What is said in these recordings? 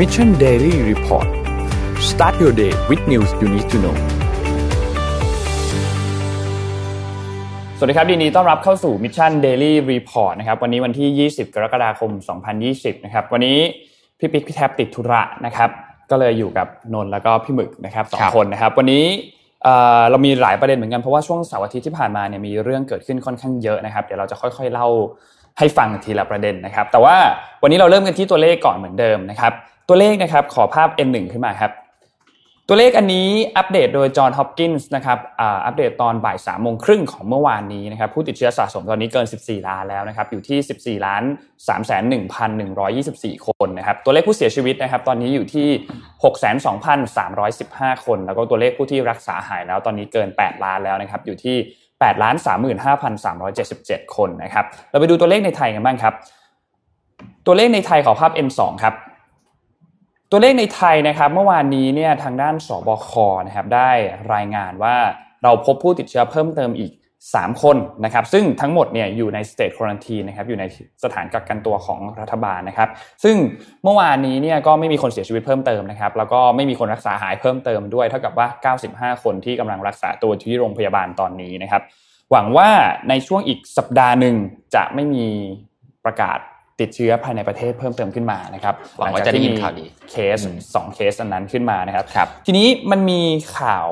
Mission Daily Report start your day with news you need to know สวัสดีครับดีนี้ต้อนรับเข้าสู่ Mission Daily Report นะครับ วันนี้วันที่ 20 กรกฎาคม 2020 นะครับ วันนี้พี่ปิ๊กพี่แท็บติดธุระนะครับ ก็เลยอยู่กับนนแล้วก็พี่หมึกนะครับสองคนนะครับ วันนี้เรามีหลายประเด็นเหมือนกันเพราะว่าช่วงเสาร์อาทิตย์ที่ผ่านมาเนี่ยมีเรื่องเกิดขึ้นค่อนข้างเยอะนะครับ เดี๋ยวเราจะค่อยๆเล่าให้ฟังทีละประเด็นนะครับ แต่ว่าวันนี้เราเริ่มกันที่ตัวเลขก่อนเหมือนเดิมนะครับ ตัวเลขนะครับขอภาพ N1 ขึ้นมาครับตัวเลขอันนี้อัปเดตโดยจอห์นฮอปกินส์นะครับอัปเดตตอนบ่ายสามโมงครึ่งของเมื่อวานนี้นะครับผู้ติดเชื้อสะสมตอนนี้เกิน 14 ล้านแล้วนะครับอยู่ที่ 14ล้าน3 1 1 2 4 คนนะครับตัวเลขผู้เสียชีวิตนะครับตอนนี้อยู่ที่ 6 2 3 1 5 คน แล้วก็ตัวเลขผู้ที่รักษาหายแล้วตอนนี้เกิน 8 ล้านแล้วนะครับอยู่ที่8ล้าน35,377 คนนะครับเราไปดูตัวเลขในไทยกันบ้างครับ ตัวเลขในไทยขอภาพ N2 ครับ ตัวเลขในไทยนะครับเมื่อวานนี้เนี่ยทางด้านสบคนะครับได้รายงานว่าเราพบผู้ติดเชื้อเพิ่มเติมอีก 3 คนนะครับซึ่งทั้งหมดเนี่ยอยู่ในสเตทควอนตีนะครับอยู่ในสถานกักกันตัวของรัฐบาลนะครับ ซึ่งเมื่อวานนี้เนี่ยก็ไม่มีคนเสียชีวิตเพิ่มเติมนะครับแล้วก็ไม่มีคนรักษาหายเพิ่มเติมด้วยเท่ากับว่า 95 คนที่กำลังรักษาตัวที่โรงพยาบาลตอนนี้นะครับ หวังว่าในช่วงอีกสัปดาห์หนึ่งจะไม่มีประกาศ ติดเชื้อภายในประเทศเพิ่มเติมขึ้นมานะครับหวังว่าจะได้ยินข่าวดีเคสสองเคสอันนั้นขึ้นมานะครับครับทีนี้มันมีข่าว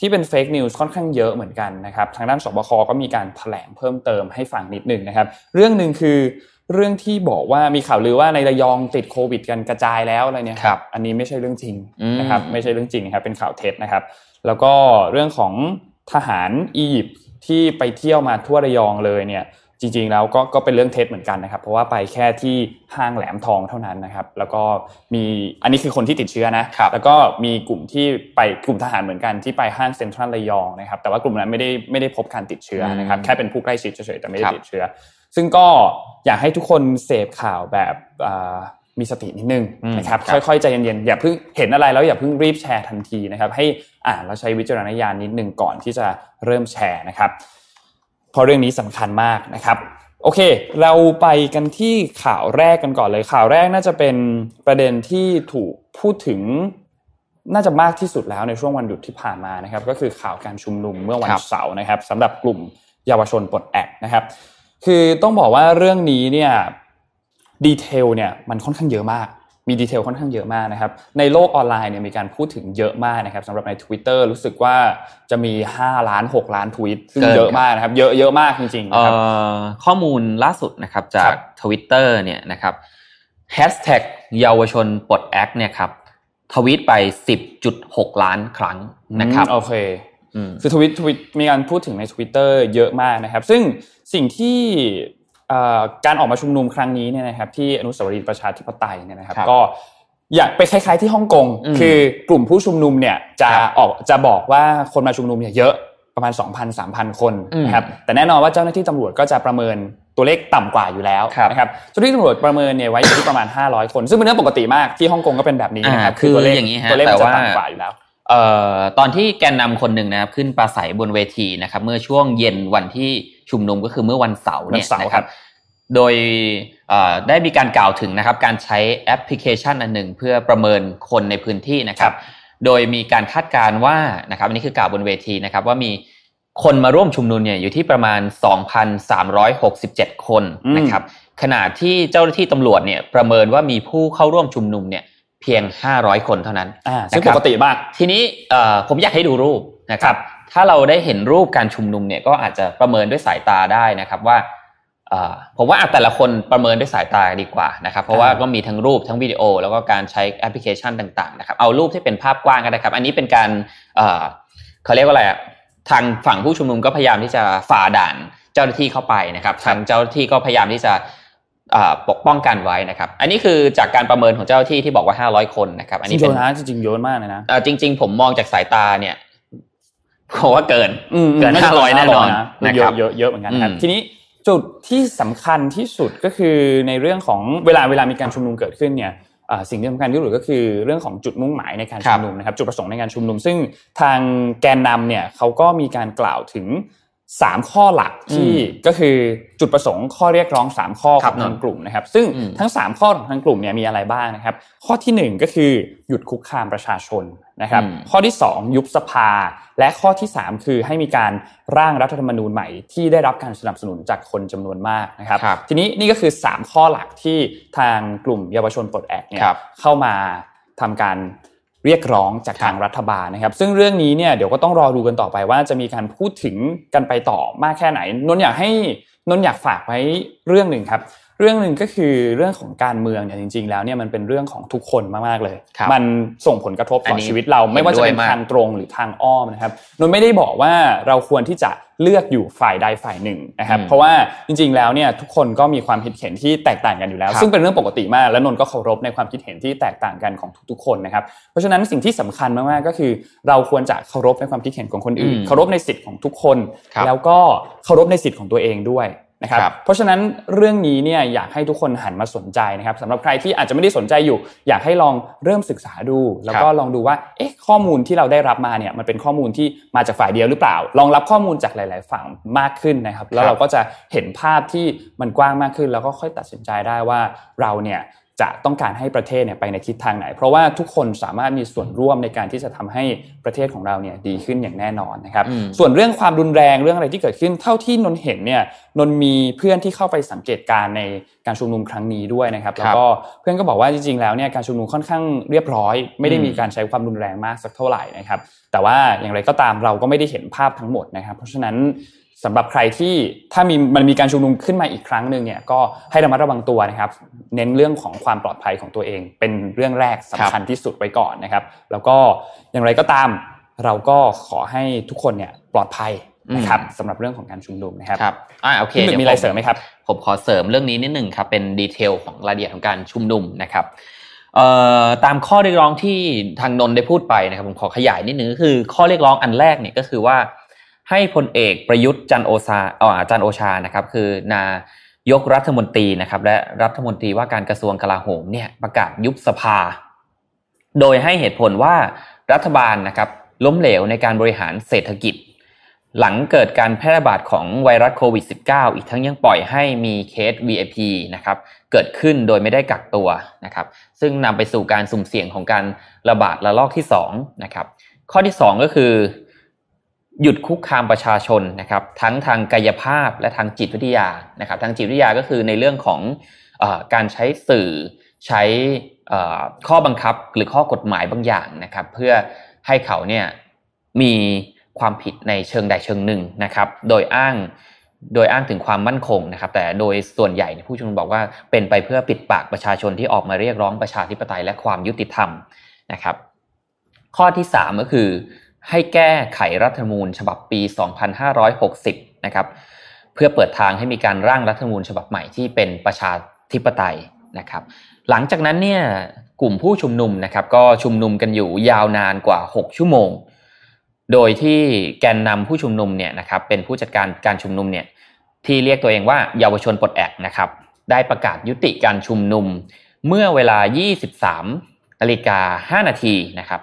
ที่เป็น fake news ค่อนข้างเยอะเหมือนกันนะครับทางด้านสบคก็มีการแถลงเพิ่มเติมให้ฟังนิดหนึ่งนะครับ เรื่องหนึ่งคือเรื่องที่บอกว่ามีข่าวลือว่าในระยองติดโควิด กันกระจายแล้วอะไรเนี่ยครับอันนี้ไม่ใช่เรื่องจริงนะครับไม่ใช่เรื่องจริงครับเป็นข่าวเท็จนะครับ แล้วก็เรื่องของทหารอียิปต์ที่ไปเที่ยวมาทั่วระยองเลยเนี่ย จริงๆแล้วก็ก็เป็นเรื่องเท็จเหมือนกันนะครับ เพราะว่าไปแค่ที่ห้างแหลมทองเท่านั้นนะครับ แล้วก็มีอันนี้คือคนที่ติดเชื้อนะ แล้วก็มีกลุ่มที่ไปกลุ่มทหารเหมือนกันที่ไปห้างเซ็นทรัลระยองนะครับ แต่ว่ากลุ่มนั้นไม่ได้ไม่ได้พบการติดเชื้อนะครับแค่เป็นผู้ใกล้ชิดเฉยๆแต่ไม่ได้ติดเชื้อ ซึ่งก็อยากให้ทุกคนเสพข่าวแบบมีสตินิดนึงนะครับค่อยๆใจเย็นๆอย่าเพิ่งเห็นอะไรแล้วอย่าเพิ่งรีบแชร์ทันทีนะครับ ให้อ่านแล้วใช้วิจารณญาณนิดนึงก่อนที่จะเริ่มแชร์นะครับ เพราะเรื่องนี้สำคัญมากนะครับ โอเค เราไปกันที่ข่าวแรกกันก่อนเลย ข่าวแรกน่าจะเป็นประเด็นที่ถูกพูดถึงน่าจะมากที่สุดแล้วในช่วงวันหยุดที่ผ่านมานะครับ ก็คือข่าวการชุมนุมเมื่อวันเสาร์นะครับสำหรับกลุ่มเยาวชนปลดแอกนะครับ คือต้องบอกว่าเรื่องนี้เนี่ย detail เนี่ยมันค่อนข้างเยอะมาก มี detail ค่อนข้างเยอะมากนะครับ ในโลกออนไลน์เนี่ยมีการพูดถึงเยอะมากนะครับสำหรับใน Twitter รู้สึกว่าจะมี 5 ล้าน 6 ล้านทวิตซึ่งเยอะมากนะครับ เยอะเยอะมากจริงๆนะครับข้อมูลล่าสุดนะครับจาก Twitter เนี่ยนะครับแฮชแท็กเยาวชนปลดแอกเนี่ยครับทวิตไป 10.6 ล้านครั้งนะครับโอเคคือทวิตทวิตมีการพูดถึงใน Twitter เยอะมากนะครับ ซึ่งสิ่งที่ การออกมาชุมนุมครั้งนี้เนี่ยนะครับที่อนุสาวรีย์ประชาธิปไตยเนี่ยนะครับ ก็อยากไปคล้าย ๆ ที่ฮ่องกงคือกลุ่มผู้ชุมนุมเนี่ยจะออกจะบอกว่าคนมาชุมนุมเนี่ยเยอะประมาณ 2,000 3,000 คนนะครับแต่แน่นอนว่าเจ้าหน้าที่ตำรวจก็จะประเมินตัวเลขต่ำกว่าอยู่แล้วนะครับเจ้าหน้าที่ตำรวจประเมินเนี่ยไว้อยู่ที่ประมาณ 500 คน ซึ่งเป็นเรื่องปกติมากที่ฮ่องกงก็เป็นแบบนี้นะครับคือตัวเลขอย่างนี้ฮะตัวเลขจะต่ำกว่าอยู่แล้วเอ่อตอนที่แกนนำคนหนึ่งนะครับขึ้นปราศัยบนเวทีนะครับเมื่อช่วงเย็นวันที่ ชุมนุมก็คือเมื่อวันเสาร์เนี่ยนะครับ โดยได้มีการกล่าวถึงนะครับ การใช้แอปพลิเคชันอันหนึ่งเพื่อประเมินคนในพื้นที่นะครับ โดยมีการคาดการณ์ว่านะครับอันนี้คือกล่าวบนเวทีนะครับ ว่ามีคนมาร่วมชุมนุมเนี่ยอยู่ที่ประมาณ 2,367 คนนะครับ ขณะที่เจ้าหน้าที่ตำรวจเนี่ยประเมินว่ามีผู้เข้าร่วมชุมนุมเนี่ยเพียง 500 คนเท่านั้นซึ่งปกติมาก ทีนี้ผมอยากให้ดูรูปนะครับ ถ้าเราได้เห็นรูปการชุมนุมเนี่ยก็อาจจะประเมินด้วยสายตาได้นะครับว่าผมว่าแต่ละคนประเมินด้วยสายตาดีกว่านะครับ เพราะว่าก็มีทั้งรูปทั้งวิดีโอ แล้วก็การใช้แอปพลิเคชันต่างๆนะครับเอารูปที่เป็นภาพกว้างก็ได้ครับ อันนี้เป็นการเขาเรียกว่าอะไรทางฝั่งผู้ชุมนุมก็พยายามที่จะฝ่าด่านเจ้าหน้าที่เข้าไปนะครับ ทางเจ้าหน้าที่ก็พยายามที่จะปกป้องกันไว้นะครับ อันนี้คือจากการประเมินของเจ้าหน้าที่ที่บอกว่า 500 คนนะครับ อันนี้เป็นนะจริงๆเยอะมากเลยนะจริง ๆ ผมมองจากสายตาเนี่ย ผมว่าเกินเกิน500แน่นอนนะครับเยอะเยอะเหมือนกันครับทีนี้จุดที่สำคัญที่สุดก็คือในเรื่องของเวลาเวลามีการชุมนุมเกิดขึ้นเนี่ยสิ่งที่สำคัญที่สุดก็คือเรื่องของจุดมุ่งหมายในการชุมนุมนะครับจุดประสงค์ในการชุมนุม ซึ่งทางแกนนำเนี่ยเขาก็มีการกล่าวถึง สามข้อหลักที่ก็คือจุดประสงค์ข้อเรียกร้องสามข้อของทางกลุ่มนะครับ ซึ่งทั้งสามข้อของทางกลุ่มเนี่ยมีอะไรบ้างนะครับ ข้อที่หนึ่งก็คือหยุดคุกคามประชาชนนะครับ ข้อที่สองยุบสภา และข้อที่สามคือให้มีการร่างรัฐธรรมนูญใหม่ที่ได้รับการสนับสนุนจากคนจำนวนมากนะครับทีนี้นี่ก็คือสามข้อหลักที่ทางกลุ่มเยาวชนปลดแอกเนี่ยเข้ามาทำการ เรียกร้องจากทางรัฐบาลนะครับ ซึ่งเรื่องนี้เนี่ยเดี๋ยวก็ต้องรอดูกันต่อไปว่าจะมีการพูดถึงกันไปต่อมากแค่ไหนนนอยากให้นนอยากฝากไว้เรื่องหนึ่งครับ เรื่องหนึ่งก็คือเรื่องของการเมืองเนี่ยจริง ๆ แล้วเนี่ยมันเป็นเรื่องของทุกคนมากๆเลย มันส่งผลกระทบต่อชีวิตเราไม่ว่าจะเป็นทางตรงหรือทางอ้อมนะครับนนไม่ได้บอกว่าเราควรที่จะเลือกอยู่ฝ่ายใดฝ่ายหนึ่งนะครับเพราะว่าจริง ๆ แล้วเนี่ยทุกคนก็มีความคิดเห็นที่แตกต่างกันอยู่แล้ว ซึ่งเป็นเรื่องปกติมากและนนก็เคารพในความคิดเห็นที่แตกต่างกันของทุกๆ คนนะครับเพราะฉะนั้นสิ่งที่สำคัญมากๆก็คือ เราควรจะเคารพในความคิดเห็นของคนอื่น เคารพในสิทธิ์ของทุกคน แล้วก็เคารพในสิทธิ์ของตัวเองด้วย นะครับเพราะฉะนั้นเรื่องนี้เนี่ยอยากให้ทุกคนหันมาสนใจนะครับสำหรับใครที่อาจจะไม่ได้สนใจอยู่ อยากให้ลองเริ่มศึกษาดู แล้วก็ลองดูว่าเอ๊ะข้อมูลที่เราได้รับมาเนี่ยมันเป็นข้อมูลที่มาจากฝ่ายเดียวหรือเปล่า ลองรับข้อมูลจากหลาย ๆ ฝั่งมากขึ้นนะครับ แล้วเราก็จะเห็นภาพที่มันกว้างมากขึ้น แล้วก็ค่อยตัดสินใจได้ว่าเราเนี่ย จะต้องการให้ประเทศเนี่ยไปในทิศทางไหน เพราะว่าทุกคนสามารถมีส่วนร่วมในการที่จะทำให้ประเทศของเราเนี่ยดีขึ้นอย่างแน่นอนนะครับ ส่วนเรื่องความรุนแรงเรื่องอะไรที่เกิดขึ้น เท่าที่นนเห็นเนี่ยนนมีเพื่อนที่เข้าไปสังเกตการในการชุมนุมครั้งนี้ด้วยนะครับแล้วก็เพื่อนก็บอกว่าจริงๆแล้วเนี่ยการชุมนุมค่อนข้างเรียบร้อย ไม่ได้มีการใช้ความรุนแรงมากสักเท่าไหร่นะครับ แต่ว่าอย่างไรก็ตามเราก็ไม่ได้เห็นภาพทั้งหมดนะครับ เพราะฉะนั้น สำหรับใครที่ถ้ามีมันมีการชุมนุมขึ้นมาอีกครั้งหนึ่งเนี่ยก็ให้ระมัดระวังตัวนะครับ เน้นเรื่องของความปลอดภัยของตัวเอง เป็นเรื่องแรกสำคัญที่สุดไว้ก่อนนะครับ แล้วก็อย่างไรก็ตาม เราก็ขอให้ทุกคนเนี่ยปลอดภัยนะครับสำหรับเรื่องของการชุมนุมนะครับครับอ่าโอเคเดี๋ยวมีอะไรเสริมไหมครับ ผมขอเสริมเรื่องนี้นิดหนึ่งครับเป็นดีเทลของรายละเอียดของการชุมนุมนะครับเอ่อตามข้อเรียกร้องที่ทางนนได้พูดไปนะครับผมขอขยายนิดนึงก็คือข้อเรียกร้องอันแรกเนี่ยก็คือว่า ให้พลเอกประยุทธ์จันโอชาอ๋อจันโอชานะครับ คือนายกรัฐมนตรีนะครับ และรัฐมนตรีว่าการกระทรวงกลาโหมเนี่ยประกาศยุบสภา โดยให้เหตุผลว่ารัฐบาลนะครับล้มเหลวในการบริหารเศรษฐกิจ หลังเกิดการแพร่ระบาดของไวรัสโควิด -19 อีกทั้งยังปล่อยให้มีเคส VIP นะครับเกิดขึ้นโดยไม่ได้กักตัวนะครับ ซึ่งนำไปสู่การสุ่มเสี่ยงของการระบาดระลอกที่2นะครับข้อที่ 2 ก็คือ หยุดคุกคามประชาชนนะครับทั้งทางกายภาพและทางจิตวิทยานะครับทางจิตวิทยาก็คือในเรื่องของอการใช้สื่อใช้ข้อบังคับหรือข้อกฎหมายบางอย่างนะครับ เพื่อให้เขาเนี่ยมีความผิดในเชิงใดเชิงหนึ่งนะครับ โดยอ้างโดยอ้างถึงความมั่นคงนะครับ แต่โดยส่วนใหญ่ผู้ชุมนุมบอกว่าเป็นไปเพื่อปิดปากประชาชนที่ออกมาเรียกร้องประชาธิปไตยและความยุติธรรมนะครับ ข้อที่ 3 ก็คือ ให้แก้ไขรัฐธรรมนูญฉบับปี 2560 นะครับ เพื่อเปิดทางให้มีการร่างรัฐธรรมนูญฉบับใหม่ที่เป็นประชาธิปไตยนะครับ หลังจากนั้นเนี่ยกลุ่มผู้ชุมนุมนะครับ ก็ชุมนุมกันอยู่ยาวนานกว่า 6 ชั่วโมง โดยที่แกนนำผู้ชุมนุมเนี่ยนะครับ เป็นผู้จัดการการชุมนุมเนี่ยที่เรียกตัวเองว่าเยาวชนปลดแอกนะครับ ได้ประกาศยุติการชุมนุมเมื่อเวลา 23นาฬิกา5นาทีนะครับ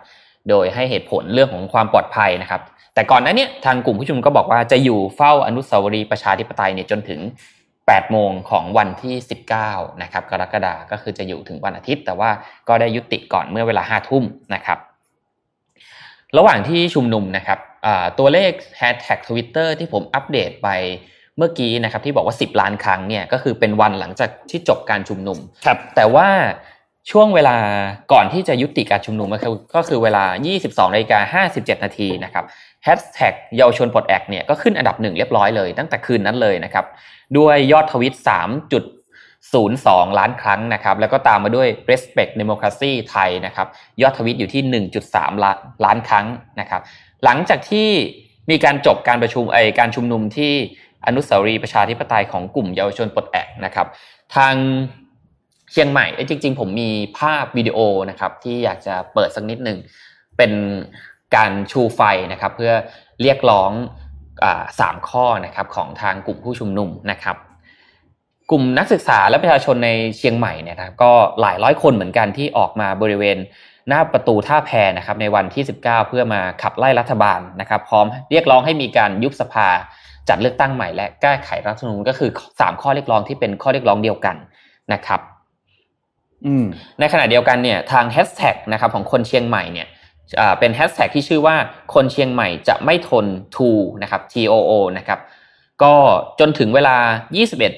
โดยให้เหตุผลเรื่องของความปลอดภัยนะครับ แต่ก่อนหน้านี้ทางกลุ่มผู้ชุมนุมก็บอกว่าจะอยู่เฝ้าอนุสาวรีย์ประชาธิปไตยเนี่ยจนถึง 8 โมงของวันที่ 19 นะครับ กรกฎาก็คือจะอยู่ถึงวันอาทิตย์ แต่ว่าก็ได้ยุติก่อนเมื่อเวลา 5 ทุ่มนะครับ ระหว่างที่ชุมนุมนะครับตัวเลขแฮชแท็กทวิตเตอร์ที่ผมอัปเดตไปเมื่อกี้นะครับที่บอกว่า 10 ล้านครั้งเนี่ยก็คือเป็นวันหลังจากที่จบการชุมนุมครับแต่ว่า ช่วงเวลาก่อนที่จะยุติการชุมนุมก็คือเวลา 22นาฬิกา57 นาทีนะครับแฮชแท็กเยาวชนปลดแอกเนี่ยก็ขึ้นอันดับหนึ่งเรียบร้อยเลยตั้งแต่คืนนั้นเลยนะครับด้วยยอดทวิต 3.02 ล้านครั้งนะครับแล้วก็ตามมาด้วย respect democracy ไทยนะครับยอดทวิตอยู่ที่ 1.3 ล้านล้านครั้งนะครับหลังจากที่มีการจบการประชุมไอการชุมนุมที่อนุสาวรีย์ประชาธิปไตยของกลุ่มเยาวชนปลดแอกนะครับทาง ชียงใหม่จริง ๆ ผมมีภาพวิดีโอนะครับที่อยากจะเปิดสักนิดหนึ่งเป็นการชูไฟนะครับ เพื่อเรียกร้องสามข้อนะครับของทางกลุ่มผู้ชุมนุมนะครับ กลุ่มนักศึกษาและประชาชนในเชียงใหม่เนี่ยนะก็หลายร้อยคนเหมือนกันที่ออกมาบริเวณหน้าประตูท่าแพนะครับในวันที่ 19 เพื่อมาขับไล่รัฐบาลนะครับ พร้อมเรียกร้องให้มีการยุบสภาจัดเลือกตั้งใหม่และแก้ไขรัฐธรรมนูญก็คือสามข้อเรียกร้องที่เป็นข้อเรียกร้องเดียวกันนะครับ ในขณะเดียวกันเนี่ยทางแฮชแท็กนะครับของคนเชียงใหม่เนี่ยเป็นแฮชแท็กที่ชื่อว่าคนเชียงใหม่จะไม่ทน to นะครับ TOO นะครับก็จนถึงเวลา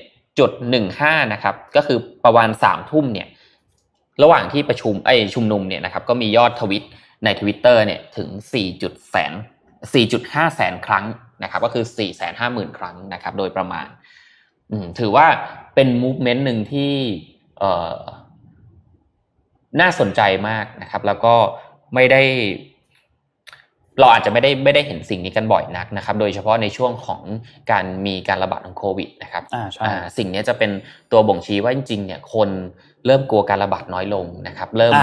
21.15 นะครับ ก็คือประมาณ3ทุ่มเนี่ยระหว่างที่ประชุมไอชุมนุมเนี่ยนะครับก็มียอดทวิตในทวิตเตอร์เนี่ยถึง 4แสน4.5 แสนครั้งนะครับ ก็คือ 4 5 0 0 0 0 ครั้งนะครับ โดยประมาณ ถือว่าเป็นมูฟเมนต์หนึ่งที่ น่าสนใจมากนะครับ แล้วก็ไม่ได้ เราอาจจะไม่ได้ไม่ได้เห็นสิ่งนี้กันบ่อยนักนะครับ โดยเฉพาะในช่วงของการมีการระบาดของโควิดนะครับอ่าใช่สิ่งนี้จะเป็นตัวบ่งชี้ว่าจริงๆเนี่ยคน เริ่มกลัวการระบาดน้อยลงนะครับเริ่ม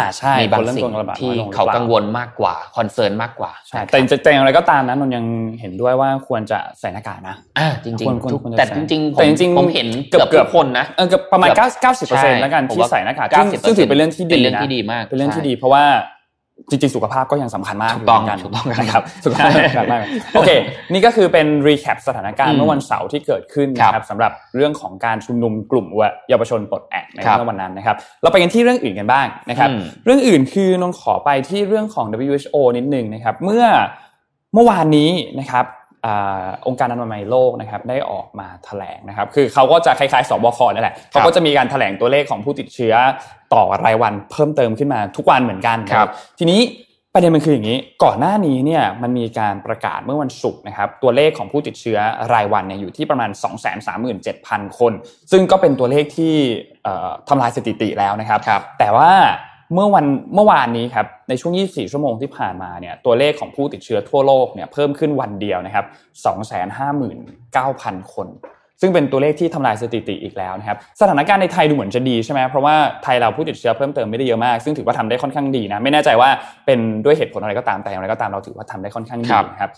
มีบางสิ่งที่เขากังวลมากกว่า concern มากกว่าใช่แต่แต่อย่างไรก็ตามนะนนยังเห็นด้วยว่าควรจะใส่หน้ากากนะอ่าจริงๆแต่จริงๆแต่จริงๆผมเห็นเกือบเกือบคนนะเออประมาณ 90%แล้วกันที่ใส่หน้ากากซึ่งถือเป็นเรื่องที่ดีนะเป็นเรื่องที่ดีมากเป็นเรื่องที่ดีเพราะว่า จริงๆ สุขภาพก็ยังสำคัญมากถูกต้องกันถูกต้องกันครับสุขภาพสำคัญมากโอเค นี่ก็คือเป็น recap สถานการณ์เมื่อวันเสาร์ที่เกิดขึ้นนะครับสำหรับเรื่องของการชุมนุมกลุ่มเยาวชนปลดแอกในวันนั้นนะครับเราไปกันที่เรื่องอื่นกันบ้างนะครับ เรื่องอื่นคือนนขอไปที่เรื่องของ WHO นิดนึงนะครับ เมื่อเมื่อวานนี้นะครับ องค์การอนามัยโลกนะครับได้ออกมาแถลงนะครับ คือเขาก็จะคล้ายๆสบคนั่นแหละเขาก็จะมีการแถลงตัวเลขของผู้ติดเชื้อต่อรายวันเพิ่มเติมขึ้นมาทุกวันเหมือนกันครับ ทีนี้ประเด็นมันคืออย่างนี้ ก่อนหน้านี้เนี่ยมันมีการประกาศเมื่อวันศุกร์นะครับตัวเลขของผู้ติดเชื้อรายวันเนี่ยอยู่ที่ประมาณ 237,000 คน ซึ่งก็เป็นตัวเลขที่ทำลายสถิติแล้วนะครับรบแต่ว่า เมื่อวันเมื่อวานนี้ครับในช่วง 24 ชั่วโมงที่ผ่านมาเนี่ยตัวเลขของผู้ติดเชื้อทั่วโลกเนี่ยเพิ่มขึ้นวันเดียวนะครับ259,000 คน ซึ่งเป็นตัวเลขที่ทำลายสถิติอีกแล้วนะครับสถานการณ์ในไทยดูเหมือนจะดีใช่ไหมเพราะว่าไทยเราผู้ติดเชื้อเพิ่มเติมไม่ได้เยอะมากซึ่งถือว่าทำได้ค่อนข้างดีนะไม่แน่ใจว่าเป็นด้วยเหตุผลอะไรก็ตามแต่อย่างไรก็ตามเราถือว่าทำได้ค่อนข้างดีนะครับ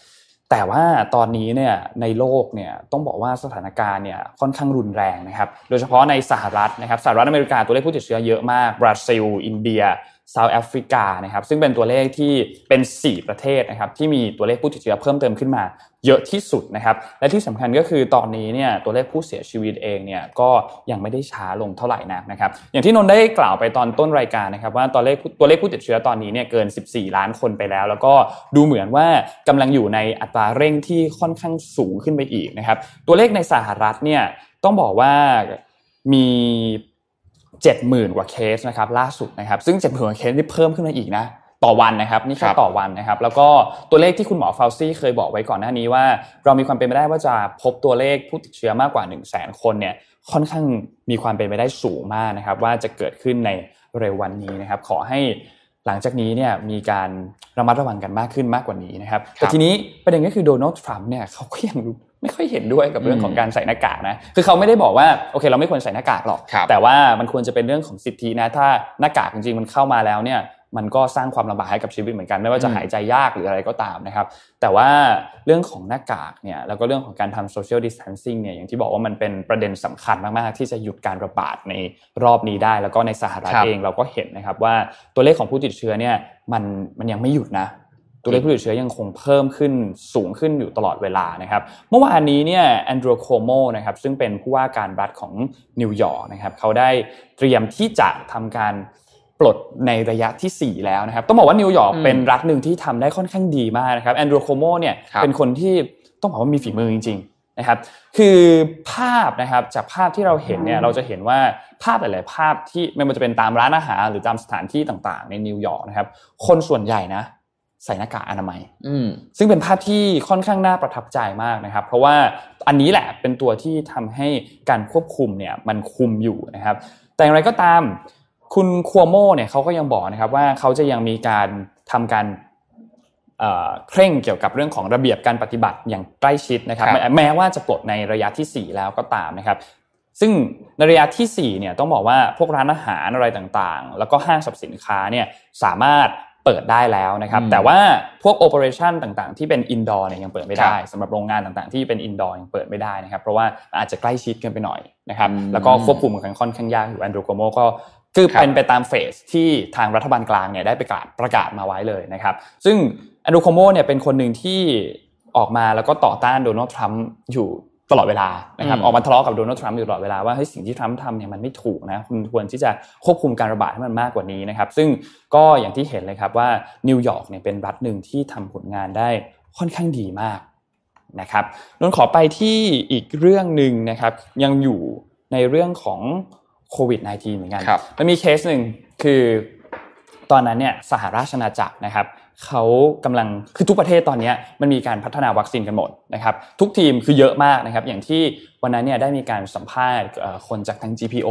แต่ว่าตอนนี้เนี่ยในโลกเนี่ยต้องบอกว่าสถานการณ์เนี่ยค่อนข้างรุนแรงนะครับ โดยเฉพาะในสหรัฐนะครับสหรัฐอเมริกาตัวเลขผู้ติดเชื้อเยอะมากบราซิล อินเดีย เซาท์แอฟริกานะครับซึ่งเป็นตัวเลขที่เป็น 4 ประเทศนะครับที่มีตัวเลขผู้ติดเชื้อเพิ่มเติมขึ้นมา เยอะที่สุดนะครับและที่สำคัญก็คือตอนนี้เนี่ยตัวเลขผู้เสียชีวิตเองเนี่ยก็ยังไม่ได้ช้าลงเท่าไหร่นักนะครับอย่างที่นนได้กล่าวไปตอนต้นรายการนะครับว่าตัวเลขตัวเลขผู้ติดเชื้อตอนนี้เนี่ยเกิน 14 ล้านคนไปแล้ว แล้วก็ดูเหมือนว่ากำลังอยู่ในอัตราเร่งที่ค่อนข้างสูงขึ้นไปอีกนะครับตัวเลขในสหรัฐเนี่ยต้องบอกว่ามี 70,000 กว่าเคสนะครับล่าสุดนะครับซึ่ง 70,000กว่าเคสนี่เพิ่มขึ้นมาอีกนะต่อวันนะครับนี่แค่ต่อวันนะครับ แล้วก็ตัวเลขที่คุณหมอฟาวซี่เคยบอกไว้ก่อนหน้านี้ว่า เรามีความเป็นไปได้ว่าจะพบตัวเลขผู้ติดเชื้อมากกว่า 1 0 0 0 0แสนคนเนี่ยค่อนข้างมีความเป็นไปได้สูงมากนะครับ ว่าจะเกิดขึ้นในเร็ววันนี้นะครับ ขอให้หลังจากนี้เนี่ยมีการระมัดระวังกันมากขึ้นมากกว่านี้นะครับแต่ทีนี้ประเด็นก็คือโดนัลด์ทรัมป์เนี่ยเขาก็ยัง ไม่ค่อยเห็นด้วยกับเรื่องของการใส่หน้ากากนะ คือเขาไม่ได้บอกว่าโอเค เราไม่ควรใส่หน้ากากหรอก แต่ว่ามันควรจะเป็นเรื่องของสิทธินะ ถ้าหน้ากากจริงๆมันเข้ามาแล้วเนี่ย มันก็สร้างความลำบากให้กับชีวิตเหมือนกัน ไม่ว่าจะหายใจยากหรืออะไรก็ตามนะครับ แต่ว่าเรื่องของหน้ากากเนี่ยแล้วก็เรื่องของการทำโซเชียลดิส t ทนซิ่งเนี่ยอย่างที่บอกว่ามันเป็นประเด็นสำคัญมากๆ ที่จะหยุดการระบาดในรอบนี้ได้ แล้วก็ในสหรัฐเองเราก็เห็นนะครับว่าตัวเลขของผู้ติดเชื้อเนี่ยมันมันยังไม่หยุดนะ ตัวเลขผู้ติดเชื้อยังคงเพิ่มขึ้นสูงขึ้นอยู่ตลอดเวลานะครับ เมื่อวานนี้เนี่ยแอนดรูโคโมนะครับซึ่งเป็นผู้ว่าการรัฐของนิวยอร์กนะครับเขาได้เตรียมที่จะทำการปลดในระยะที่ 4 แล้วนะครับ ต้องบอกว่านิวยอร์กเป็นรัฐหนึ่งที่ทำได้ค่อนข้างดีมากนะครับแอนดรูโคโมเนี่ยเป็นคนที่ต้องบอกว่ามีฝีมือจริงๆนะครับคือภาพนะครับจากภาพที่เราเห็นเนี่ยเราจะเห็นว่าภาพหลาย ๆ ภาพที่ไม่ว่าจะเป็นตามร้านอาหารหรือตามสถานที่ต่าง ๆ ในนิวยอร์กนะครับคนส่วนใหญ่นะ ใส่หน้ากากอนามัยซึ่งเป็นภาพที่ค่อนข้างน่าประทับใจมากนะครับ เพราะว่าอันนี้แหละเป็นตัวที่ทำให้การควบคุมเนี่ยมันคุมอยู่นะครับ แต่อย่างไรก็ตามคุณคัวโมเนี่ยเขาก็ยังบอกนะครับว่าเขาจะยังมีการทำการเคร่งเกี่ยวกับเรื่องของระเบียบการปฏิบัติอย่างใกล้ชิดนะครับ แม้ว่าจะปลดในระยะที่ 4 แล้วก็ตามนะครับซึ่งในระยะที่4เนี่ยต้องบอกว่าพวกร้านอาหารอะไรต่างๆ แล้วก็ห้างสรรพสินค้าเนี่ยสามารถ เปิดได้แล้วนะครับ แต่ว่าพวก operation ต่างๆ ที่เป็น indoor เนี่ยยังเปิดไม่ได้สำหรับโรงงานต่างๆ ที่เป็น indoor ยังเปิดไม่ได้นะครับ เพราะว่าอาจจะใกล้ชิดกันไปหน่อยนะครับแล้วก็ควบคุมกันค่อนข้างยากอยู่แอนดรูโคโมก็คือเป็นไปตามเฟสที่ทางรัฐบาลกลางเนี่ยได้ประกาศประกาศมาไว้เลยนะครับ ซึ่งแอนดรูโคโมเนี่ยเป็นคนหนึ่งที่ออกมาแล้วก็ต่อต้านโดนัลด์ทรัมป์อยู่ ตลอดเวลานะครับออกมาทะเลาะกับโดนัลด์ทรัมป์อยู่ตลอดเวลาว่าเฮ้ยสิ่งที่ทรัมป์ทำเนี่ยมันไม่ถูกนะคุณควรที่จะควบคุมการระบาดให้มันมากกว่านี้นะครับ ซึ่งก็อย่างที่เห็นเลยครับว่านิวยอร์กเนี่ยเป็นรัฐหนึ่งที่ทำผลงานได้ค่อนข้างดีมากนะครับนนขอไปที่อีกเรื่องหนึ่งนะครับ ยังอยู่ในเรื่องของโควิด -19 เหมือนกันมันมีเคสหนึ่งคือตอนนั้นเนี่ยสหราชอาณาจักรนะครับ เขากำลังคือทุกประเทศตอนนี้มันมีการพัฒนาวัคซีนกันหมดนะครับทุกทีมคือเยอะมากนะครับอย่างที่วันนั้นเนี่ยได้มีการสัมภาษณ์คนจากทาง GPO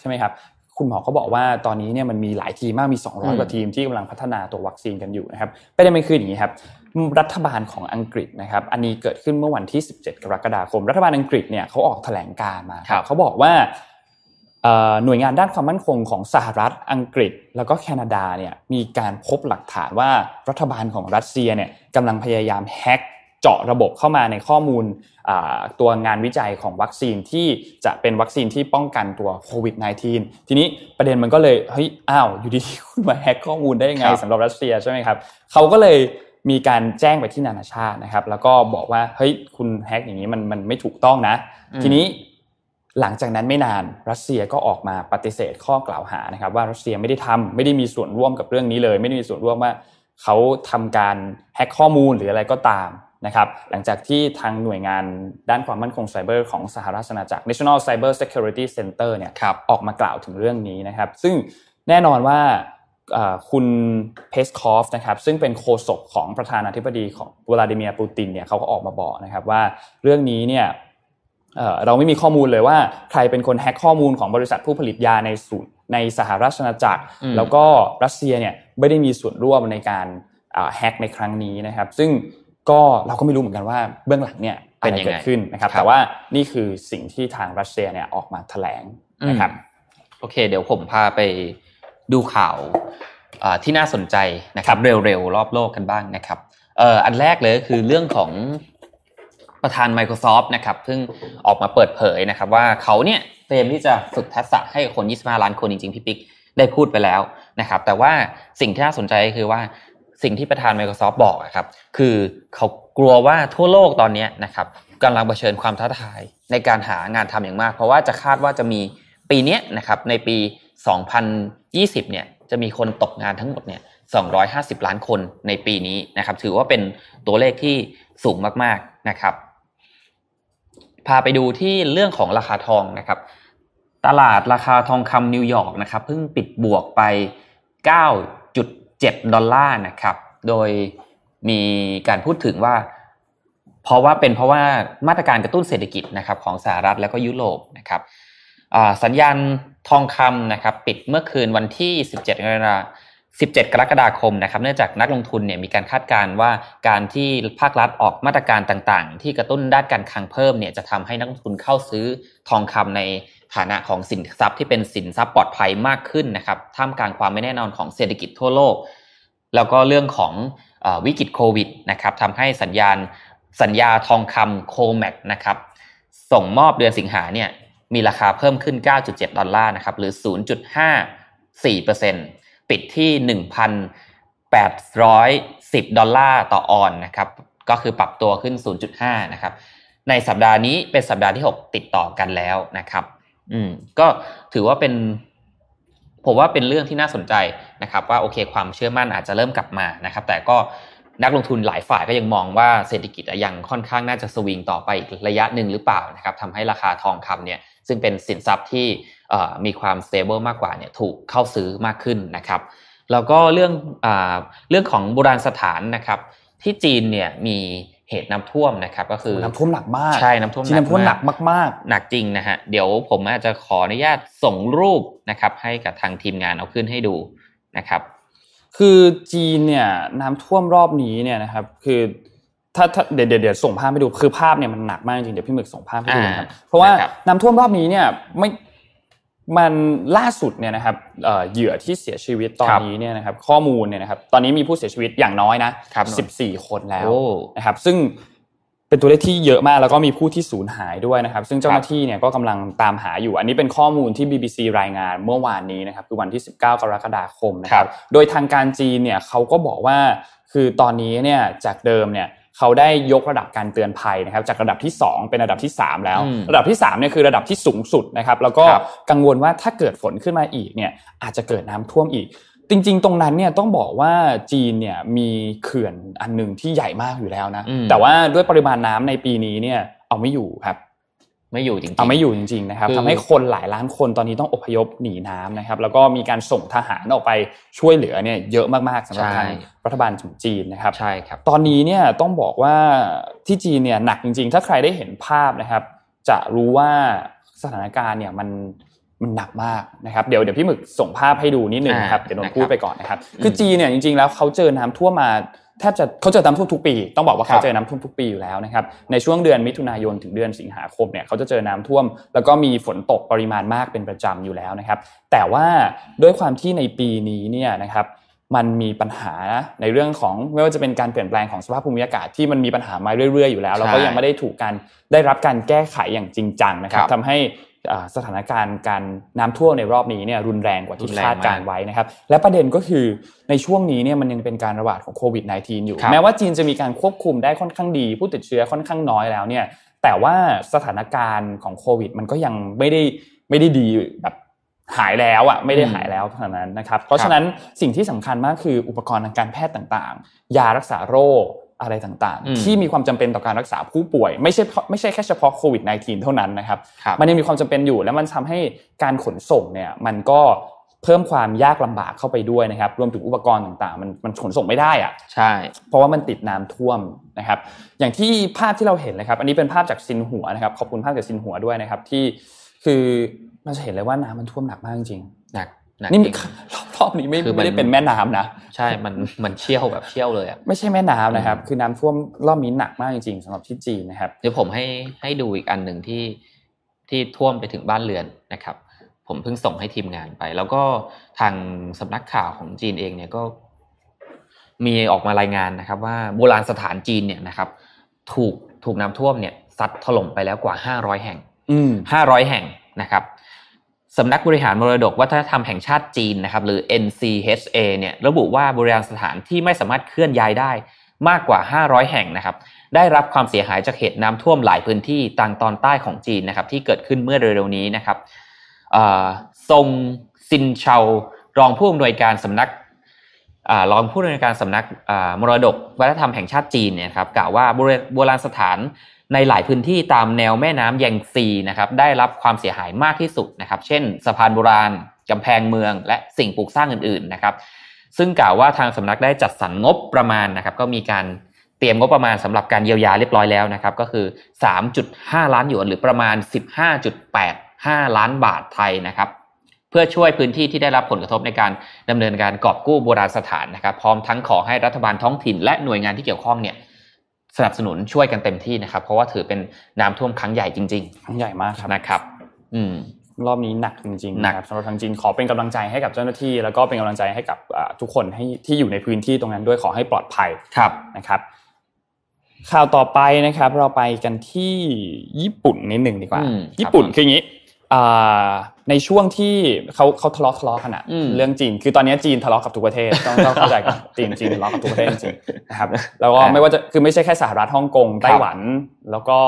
ใช่ไหมครับคุณหมอเขาบอกว่าตอนนี้เนี่ยมันมีหลายทีมมากมี 200 กว่าทีมที่กำลังพัฒนาตัววัคซีนกันอยู่นะครับประเด็นมันคืออย่างนี้ครับรัฐบาลของอังกฤษนะครับอันนี้เกิดขึ้นเมื่อวันที่ 17 กรกฎาคม รัฐบาลอังกฤษเนี่ยเขาออกแถลงการมาเขาบอกว่า หน่วยงานด้านความมั่นคงของสหรัฐอังกฤษ แล้วก็แคนาดาเนี่ยมีการพบหลักฐานว่ารัฐบาลของรัสเซียเนี่ยกำลังพยายามแฮ็กเจาะระบบเข้ามาในข้อมูลตัวงานวิจัยของวัคซีนที่จะเป็นวัคซีนที่ป้องกันตัวโควิด -19 ทีนี้ประเด็นมันก็เลยเฮ้ยอ้าวอยู่ดีๆคุณมาแฮ็กข้อมูลได้ยังไงสำหรับรัสเซียใช่ไหมครับเขาก็เลยมีการแจ้งไปที่นานาชาตินะครับ แล้วก็บอกว่าเฮ้ยคุณแฮ็กอย่างนี้มันมันไม่ถูกต้องนะ ทีนี้ หลังจากนั้นไม่นานรัสเซียก็ออกมาปฏิเสธข้อกล่าวหานะครับ ว่ารัสเซียไม่ได้ทำไม่ได้มีส่วนร่วมกับเรื่องนี้เลย ไม่ได้มีส่วนร่วมว่าเขาทำการแฮ็กข้อมูลหรืออะไรก็ตามนะครับหลังจากที่ทางหน่วยงานด้านความมั่นคงไซเบอร์ของสหรัฐอาณาจักร National Cyber Security Center เนี่ยออกมากล่าวถึงเรื่องนี้นะครับ ซึ่งแน่นอนว่าคุณเพสคอฟนะครับซึ่งเป็นโฆษกของประธานาธิบดีของวลาดิเมียร์ปูตินเนี่ยเขาก็ออกมาบอกนะครับว่าเรื่องนี้เนี่ย เราไม่มีข้อมูลเลยว่าใครเป็นคนแฮ็กข้อมูลของบริษัทผู้ผลิตยาในสูตรในสหรัฐอาณาจักร แล้วก็รัสเซียเนี่ยไม่ได้มีส่วนร่วมในการแฮ็กในครั้งนี้นะครับ ซึ่งก็เราก็ไม่รู้เหมือนกันว่าเบื้องหลังเนี่ยอะไรเกิดขึ้นนะครับ แต่ว่านี่คือสิ่งที่ทางรัสเซียเนี่ยออกมาแถลงนะครับโอเค เดี๋ยวผมพาไปดูข่าวที่น่าสนใจนะครับ เร็วๆรอบโลกกันบ้างนะครับอันแรกเลยคือเรื่องของ ประธาน Microsoft นะครับเพิ่งออกมาเปิดเผยนะครับ ว่าเขาเนี่ยเตรียมที่จะฝึกทักษะให้คน 25 ล้านคนจริงๆ พี่ปิ๊กได้พูดไปแล้วนะครับ แต่ว่าสิ่งที่น่าสนใจคือว่าสิ่งที่ประธาน Microsoft บอกครับ คือเขากลัวว่าทั่วโลกตอนนี้นะครับกำลังเผชิญความท้าทายในการหางานทำอย่างมาก เพราะว่าจะคาดว่าจะมีปีนี้นะครับในปี 2020 เนี่ยจะมีคนตกงานทั้งหมดเนี่ย 250 ล้านคนในปีนี้นะครับ ถือว่าเป็นตัวเลขที่สูงมากๆนะครับ พาไปดูที่เรื่องของราคาทองนะครับ ตลาดราคาทองคำนิวยอร์กนะครับเพิ่งปิดบวกไป 9.7 ดอลลาร์นะครับ โดยมีการพูดถึงว่า เพราะว่าเป็นเพราะว่ามาตรการกระตุ้นเศรษฐกิจนะครับของสหรัฐและก็ยุโรปนะครับสัญญาณทองคำนะครับ ปิดเมื่อคืนวันที่ 17กรกฎาคม 17 กรกฎาคมนะครับ เนื่องจากนักลงทุนเนี่ยมีการคาดการณ์ว่าการที่ภาครัฐออกมาตรการต่างๆ ที่กระตุ้นด้านการคลังเพิ่มเนี่ยจะทำให้นักลงทุนเข้าซื้อทองคำในฐานะของสินทรัพย์ที่เป็นสินทรัพย์ปลอดภัยมากขึ้นนะครับท่ามกลางความไม่แน่นอนของเศรษฐกิจทั่วโลก แล้วก็เรื่องของวิกฤตโควิดนะครับทำให้สัญญาณสัญญาทองคำโคแมกนะครับส่งมอบเดือนสิงหาเนี่ยมีราคาเพิ่มขึ้น 9.7 ดอลลาร์นะครับหรือ 0.54% ปิดที่ 1,810 ดอลลาร์ต่อออนนะครับก็คือปรับตัวขึ้น 0.5 นะครับ ในสัปดาห์นี้เป็นสัปดาห์ที่ 6 ติดต่อกันแล้วนะครับ อืม ก็ถือว่าเป็น ผมว่าเป็นเรื่องที่น่าสนใจนะครับ ว่าโอเคความเชื่อมั่นอาจจะเริ่มกลับมานะครับ แต่ก็นักลงทุนหลายฝ่ายก็ยังมองว่าเศรษฐกิจยังค่อนข้างน่าจะสวิงต่อไปอีกระยะหนึ่งหรือเปล่านะครับทำให้ราคาทองคำเนี่ย ซึ่งเป็นสินทรัพย์ที่ มีความสเตเบิลมากกว่าเนี่ยถูกเข้าซื้อมากขึ้นนะครับแล้วก็เรื่องอเรื่องของโบราณสถานนะครับที่จีนเนี่ยมีเหตุน้ำท่วมนะครับก็คือน้ำท่วมหนักมากใช่น้ำท่วมน้ำท่วมหนักมากๆหนักจริงนะฮะเดี๋ยวผมอาจจะขออนุญาตส่งรูปนะครับให้กับทางทีมงานเอาขึ้นให้ดูนะครับ คือจีนเนี่ยน้ำท่วมรอบนี้เนี่ยนะครับคือถ้าถ้าเดี๋ยวเดี๋ยวส่งภาพให้ดูคือภาพเนี่ยมันหนักมากจริงเดี๋ยวพี่หมึกส่งภาพให้ดูนะครับเพราะว่าน้ำท่วมรอบนี้เนี่ยไม่ มันล่าสุดเนี่ยนะครับเหยื่อที่เสียชีวิตตอนนี้เนี่ยนะครับข้อมูลเนี่ยนะครับตอนนี้มีผู้เสียชีวิตอย่างน้อยนะสิบสี่คนแล้วนะครับซึ่งเป็นตัวเลขที่เยอะมากแล้วก็มีผู้ที่สูญหายด้วยนะครับ ซึ่งเจ้าหน้าที่เนี่ยก็กำลังตามหาอยู่ อันนี้เป็นข้อมูลที่ BBC รายงานเมื่อวานนี้นะครับคือวันที่ 19 กรกฎาคมนะครับ โดยทางการจีนเนี่ยเขาก็บอกว่าคือตอนนี้เนี่ยจากเดิมเนี่ย เขาได้ยกระดับการเตือนภัยนะครับจากระดับที่ 2 เป็นระดับที่ 3 แล้ว ระดับที่3เนี่ยคือระดับที่สูงสุดนะครับแล้วก็กังวลว่าถ้าเกิดฝนขึ้นมาอีกเนี่ยอาจจะเกิดน้ำท่วมอีกจริงๆ ตรงนั้นเนี่ยต้องบอกว่าจีนเนี่ยมีเขื่อนอันหนึ่งที่ใหญ่มากอยู่แล้วนะ แต่ว่าด้วยปริมาณน้ำในปีนี้เนี่ยเอาไม่อยู่ครับ ไม่อยู่จริงๆเอาไม่อยู่จริงๆนะครับทำให้คนหลายล้านคนตอนนี้ต้องอพยพหนีน้ำนะครับ แล้วก็มีการส่งทหารออกไปช่วยเหลือเนี่ยเยอะมากๆสำหรับทางรัฐบาลจีนนะครับใช่ครับตอนนี้เนี่ยต้องบอกว่าที่จีนเนี่ยหนักจริง ๆ ถ้าใครได้เห็นภาพนะครับ จะรู้ว่าสถานการณ์เนี่ยมันมันหนักมากนะครับเดี๋ยวเดี๋ยวพี่หมึกส่งภาพให้ดูนิดนึงครับเดี๋ยวนนพูดไปก่อนนะครับ คือจีนเนี่ยจริง ๆ แล้วเขาเจอน้ำท่วมมา แทบจะเขาเจอน้ำท่วมทุกปี ต้องบอกว่าเขาเจอน้ำท่วมทุกปีอยู่แล้วนะครับในช่วงเดือนมิถุนายนถึงเดือนสิงหาคมเนี่ยเขาจะเจอน้ำท่วม แล้วก็มีฝนตกปริมาณมากเป็นประจำอยู่แล้วนะครับ แต่ว่าด้วยความที่ในปีนี้เนี่ยนะครับมันมีปัญหาในเรื่องของไม่ว่าจะเป็นการเปลี่ยนแปลงของสภาพภูมิอากาศที่มันมีปัญหามาเรื่อยๆอยู่แล้วแล้วก็ยังไม่ได้ถูกการได้รับการแก้ไขอย่างจริงจังนะครับทำให้ สถานการณ์การน้ำท่วมในรอบนี้เนี่ยรุนแรงกว่าที่คาดการไว้นะครับ และประเด็นก็คือในช่วงนี้เนี่ยมันยังเป็นการระบาดของโควิด -19 อยู่ แม้ว่าจีนจะมีการควบคุมได้ค่อนข้างดี ผู้ติดเชื้อค่อนข้างน้อยแล้วเนี่ย แต่ว่าสถานการณ์ของโควิด มันก็ยังไม่ได้ไม่ได้ดีแบบหายแล้วอะไม่ได้หายแล้วเท่านั้นนะครับ เพราะฉะนั้นสิ่งที่สำคัญมากคืออุปกรณ์ทางการแพทย์ต่างๆ ยารักษาโรค อะไรต่างๆ ที่มีความจำเป็นต่อการรักษาผู้ป่วย ไม่ใช่ไม่ใช่แค่เฉพาะโควิด -19 เท่านั้นนะครับมันยังมีความจำเป็นอยู่แล้วมันทำให้การขนส่งเนี่ยมันก็เพิ่มความยากลำบากเข้าไปด้วยนะครับ รวมถึงอุปกรณ์ต่างๆ มันมันขนส่งไม่ได้อะใช่ เพราะว่ามันติดน้ำท่วมนะครับ อย่างที่ภาพที่เราเห็นนะครับ อันนี้เป็นภาพจากซินหัวนะครับ ขอบคุณภาพจากซินหัวด้วยนะครับ ที่คือเราจะเห็นเลยว่าน้ำมันท่วมหนักมากจริงหนัก นี่รอบนี้ไม่ไม่ได้เป็นแม่น้ำนะ ใช่ มันมันเชี่ยวแบบเชี่ยวเลยอะไม่ใช่แม่น้ำนะครับ คือน้ำท่วมรอบนี้หนักมากจริงๆสำหรับที่จีนนะครับเดี๋ยวผมให้ให้ดูอีกอันหนึ่งที่ที่ท่วมไปถึงบ้านเรือนนะครับ ผมเพิ่งส่งให้ทีมงานไป แล้วก็ทางสำนักข่าวของจีนเองเนี่ยก็ มีออกมารายงานนะครับ ว่าโบราณสถานจีนเนี่ยนะครับ ถูกถูกน้ำท่วมเนี่ยซัดถล่มไปแล้วกว่าห้าร้อยแห่งห้าร้อยแห่งนะครับ สำนักบริหารมรดกวัฒนธรรมแห่งชาติจีนนะครับหรือ NCHA เนี่ยระบุว่าบริการสถานที่ไม่สามารถเคลื่อนย้ายได้มากกว่า 500 แห่งนะครับได้รับความเสียหายจากเหตุน้ำท่วมหลายพื้นที่ต่างตอนใต้ของจีนนะครับที่เกิดขึ้นเมื่อเร็วๆนี้นะครับทรงซินเชารองผู้อำนวยการสำนักรองผู้อำนวยการสำนักมรดกวัฒนธรรมแห่งชาติจีนเนี่ยครับกล่าวว่าโบราณสถาน ในหลายพื้นที่ตามแนวแม่น้ำแยงซีนะครับได้รับความเสียหายมากที่สุดนะครับเช่น สะพานโบราณกำแพงเมือง และสิ่งปลูกสร้างอื่นๆนะครับซึ่งกล่าวว่าทางสำนักได้จัดสรรงบประมาณนะครับก็มีการเตรียมงบประมาณสำหรับการเยียวยาเรียบร้อยแล้วนะครับก็คือ 3.5 ล้านหยวนหรือประมาณ 15.85 ล้านบาทไทยนะครับเพื่อช่วยพื้นที่ที่ได้รับผลกระทบในการดำเนินการกอบกู้โบราณสถานนะครับ พร้อมทั้งขอให้รัฐบาลท้องถิ่นและหน่วยงานที่เกี่ยวข้องเนี่ย สนับสนุนช่วยกันเต็มที่นะครับ เพราะว่าถือเป็นน้ำท่วมครั้งใหญ่จริง ๆ ครั้งใหญ่มากครับนะครับ อืมรอบนี้หนักจริงๆนะครับสำหรับทางจีนขอเป็นกำลังใจให้กับเจ้าหน้าที่ แล้วก็เป็นกำลังใจให้กับทุกคนให้ที่อยู่ในพื้นที่ตรงนั้นด้วยขอให้ปลอดภัยครับนะครับข่าวต่อไปนะครับ เราไปกันที่ญี่ปุ่นนิดหนึ่งดีกว่า ญี่ปุ่นคืออย่างนี้ ในช่วงที่เขาเขาทะเลาะทะเลาะกันอะเรื่องจีน คือตอนนี้จีนทะเลาะกับทุกประเทศต้องต้องเข้าใจกันจีนจีนทะเลาะกับทุกประเทศจริงนะครับแล้วก็ไม่ว่าจะคือไม่ใช่แค่สหรัฐฮ่องกงไต้หวัน แล้วก็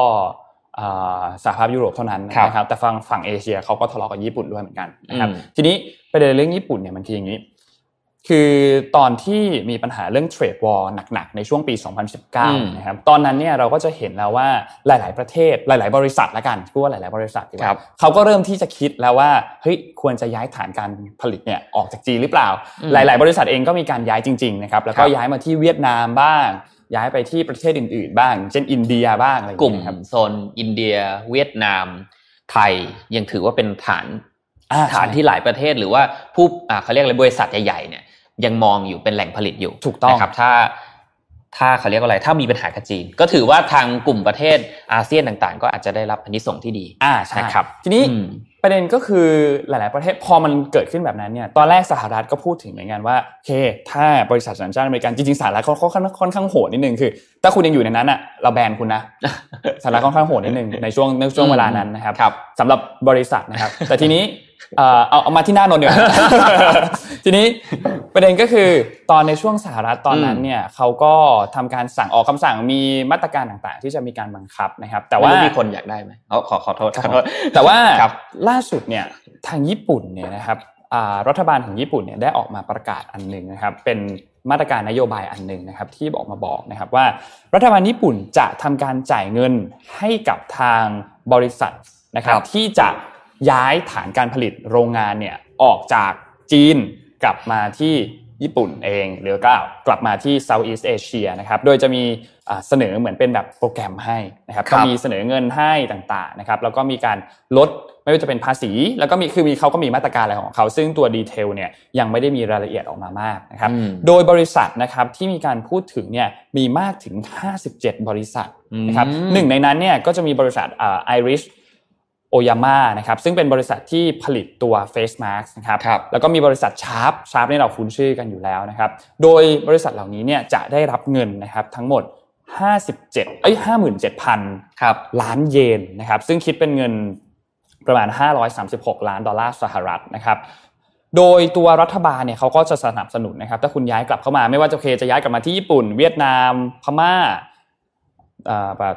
สหภาพยุโรปเท่านั้นนะครับแต่ฝั่งฝั่งเอเชียเขาก็ทะเลาะกับญี่ปุ่นด้วยเหมือนกันนะครับทีนี้ประเด็นเรื่องญี่ปุ่นเนี่ยมันคืออย่างนี้ คือตอนที่มีปัญหาเรื่อง trade war หนักๆ ในช่วงปี 2019 นะครับ ตอนนั้นเนี่ยเราก็จะเห็นแล้วว่าหลาย ๆ ประเทศหลาย ๆ บริษัทละกันพูดว่าหลาย ๆ บริษัทดีกว่าเขาก็เริ่มที่จะคิดแล้วว่าเฮ้ยควรจะย้ายฐานการผลิตเนี่ยออกจากจีนหรือเปล่า หลาย ๆ บริษัทเองก็มีการย้ายจริง ๆ นะครับ แล้วก็ย้ายมาที่เวียดนามบ้าง ย้ายไปที่ประเทศอื่น ๆ บ้าง เช่นอินเดียบ้างอะไรกลุ่มโซนอินเดีย เวียดนาม ไทยยังถือว่าเป็นฐานฐานที่หลายประเทศหรือว่าผู้เขาเรียกอะไรบริษัทใหญ่ๆเนี่ย ยังมองอยู่เป็นแหล่งผลิตอยู่ถูกต้องนะครับถ้าถ้าเขาเรียกว่าอะไร ถ้ามีปัญหากับจีน ก็ถือว่าทางกลุ่มประเทศอาเซียนต่างๆ ก็อาจจะได้รับอันนี้ส่งที่ดี อ่าใช่ครับ ทีนี้ ประเด็นก็คือหลาย ๆ ประเทศพอมันเกิดขึ้นแบบนั้นเนี่ยตอนแรกสหรัฐก็พูดถึงเหมือนกันว่าโอเค ถ้าบริษัทสัญชาติอเมริกันจริง ๆสหรัฐเขาค่อนค่อนข้างโหดนิดนึงคือถ้าคุณยังอยู่ในนั้นอะเราแบนคุณนะสหรัฐค่อนข้างโหดนิดนึงในช่วงในช่วงเวลานั้นนะครับสำหรับบริษัทนะครับ แต่ทีนี้เอาเอามาที่หน้านนท์ดีกว่าทีนี้ประเด็นก็คือตอนในช่วงสหรัฐตอนนั้นเนี่ยเขาก็ทำการสั่งออกคำสั่งมีมาตรการต่างๆ ที่จะมีการบังคับนะครับ แต่ว่ามีคนอยากได้ไหมขอขอโทษขอโทษแต่ว่าล่าสุดเนี่ยทางญี่ปุ่นเนี่ยนะครับรัฐบาลของญี่ปุ่นเนี่ยได้ออกมาประกาศอันหนึ่งนะครับ เป็นมาตรการนโยบายอันหนึ่งนะครับ ที่บอกมาบอกนะครับว่า รัฐบาลญี่ปุ่นจะทำการจ่ายเงินให้กับทางบริษัทนะครับ ที่จะย้ายฐานการผลิตโรงงานเนี่ยออกจากจีนกลับมาที่ญี่ปุ่นเองหรือก็กลับมาที่ Southeast Asia นะครับ โดยจะมีเสนอเหมือนเป็นแบบโปรแกรมให้นะครับก็มีเสนอเงินให้ต่างๆนะครับ แล้วก็มีการลด ไม่ว่าจะเป็นภาษี แล้วก็มีคือมีเขาก็มีมาตรการอะไรของเขา ซึ่งตัวดีเทลเนี่ยยังไม่ได้มีรายละเอียดออกมามากนะครับโดยบริษัทนะครับที่มีการพูดถึงเนี่ยมีมากถึง 57 บริษัทนะครับหนึ่งในนั้นเนี่ยก็จะมีบริษัทไอริสโอยาม่านะครับซึ่งเป็นบริษัทที่ผลิตตัว Face Mask นะครับรบแล้วก็มีบริษัทชาร์ปชาร์ปนี่เราคุ้นชื่อกันอยู่แล้วนะครับโดยบริษัทเหล่านี้เนี่ยจะได้รับเงินนะครับทั้งหมด 57เอ้ย57,000ครับล้านเยนนะครับซึ่งคิดเป็นเงิน ประมาณ 536 ล้านดอลลาร์สหรัฐนะครับโดยตัวรัฐบาลเนี่ยเขาก็จะสนับสนุนนะครับถ้าคุณย้ายกลับเข้ามาไม่ว่าจะเคจะย้ายกลับมาที่ญี่ปุ่น เวียดนาม พม่า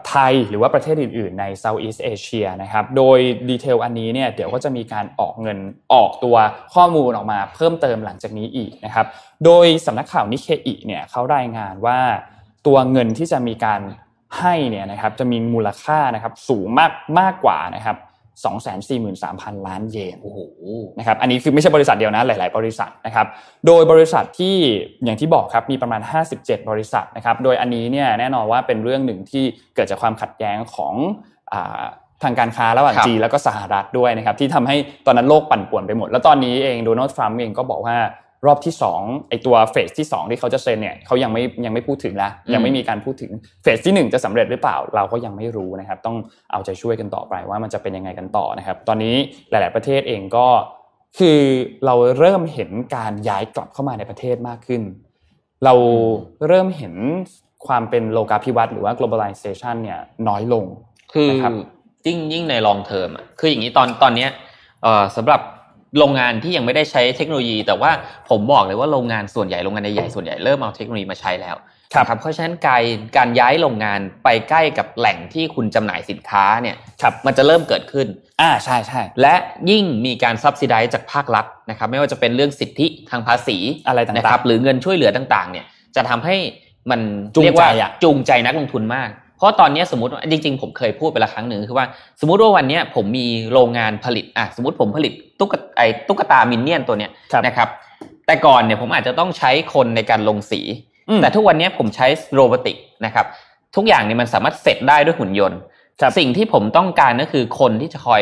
ไทยหรือว่าประเทศอื่น ๆ ใน Southeast Asia นะครับโดยดีเทลอันนี้เนี่ยเดี๋ยวก็จะมีการออกเงินออกตัวข้อมูลออกมาเพิ่มเติมหลังจากนี้อีกนะครับโดยสำนักข่าวนิเคอิเนี่ยเขารายงานว่าตัวเงินที่จะมีการให้เนี่ยนะครับจะมีมูลค่านะครับสูงมากมากกว่านะครับ 243,000 ล้านเยนโอ้โหนะครับอันนี้คือไม่ใช่บริษัทเดียวนะหลาย ๆ บริษัทนะครับโดยบริษัทที่อย่างที่บอกครับมีประมาณ 57 บริษัทนะครับโดยอันนี้เนี่ยแน่นอนว่าเป็นเรื่องหนึ่งที่เกิดจากความขัดแย้งของทางการค้าระหว่างจีนแล้วก็สหรัฐด้วยนะครับที่ทำให้ตอนนั้นโลกปั่นป่วนไปหมด แล้วตอนนี้เองโดนัลด์ทรัมป์เองก็บอกว่า รอบที่2ไอตัวเฟสที่ 2 ที่เขาจะเซ็นเนี่ยเขายังไม่ยังไม่พูดถึงแล้วยังไม่มีการพูดถึงเฟสที่ 1 จะสำเร็จหรือเปล่า เราก็ยังไม่รู้นะครับ ต้องเอาใจช่วยกันต่อไปว่ามันจะเป็นยังไงกันต่อนะครับ ตอนนี้หลาย ๆ ประเทศเองก็คือเราเริ่มเห็นการย้ายกลับเข้ามาในประเทศมากขึ้น เราเริ่มเห็นความเป็นโลกาภิวัตน์หรือว่า globalization เนี่ยน้อยลง คือยิ่งยิ่งใน long term อะคืออย่างนี้ตอนตอนเนี้ยสำหรับ โรงงานที่ยังไม่ได้ใช้เทคโนโลยี แต่ว่าผมบอกเลยว่าโรงงานส่วนใหญ่โรงงานใหญ่ส่วนใหญ่เริ่มเอาเทคโนโลยีมาใช้แล้วครับเพราะฉะนั้นการการย้ายโรงงานไปใกล้กับแหล่งที่คุณจำหน่ายสินค้าเนี่ยครับมันจะเริ่มเกิดขึ้นอ่าใช่ใช่และยิ่งมีการซับซิไดจากภาครัฐนะครับ ไม่ว่าจะเป็นเรื่องสิทธิทางภาษีอะไรต่างๆนะครับหรือเงินช่วยเหลือต่างๆ เนี่ยจะทำให้มันเรียกว่าจูงใจนักลงทุนมาก ราะตอนนี้สมมติจริง ๆ ผมเคยพูดไปละครั้งหนึ่งคือว่า สมมติว่าวันนี้ผมมีโรงงานผลิตอะสมมติผมผลิตตุ๊กไอตุ๊กตามินเนี่ยนตัวเนี้ยนะครับ แต่ก่อนเนี่ยผมอาจจะต้องใช้คนในการลงสี แต่ทุกวันนี้ผมใช้robotic นะครับ ทุกอย่างเนี่ยมันสามารถเสร็จได้ด้วยหุ่นยนต์ สิ่งที่ผมต้องการก็คือคนที่จะคอย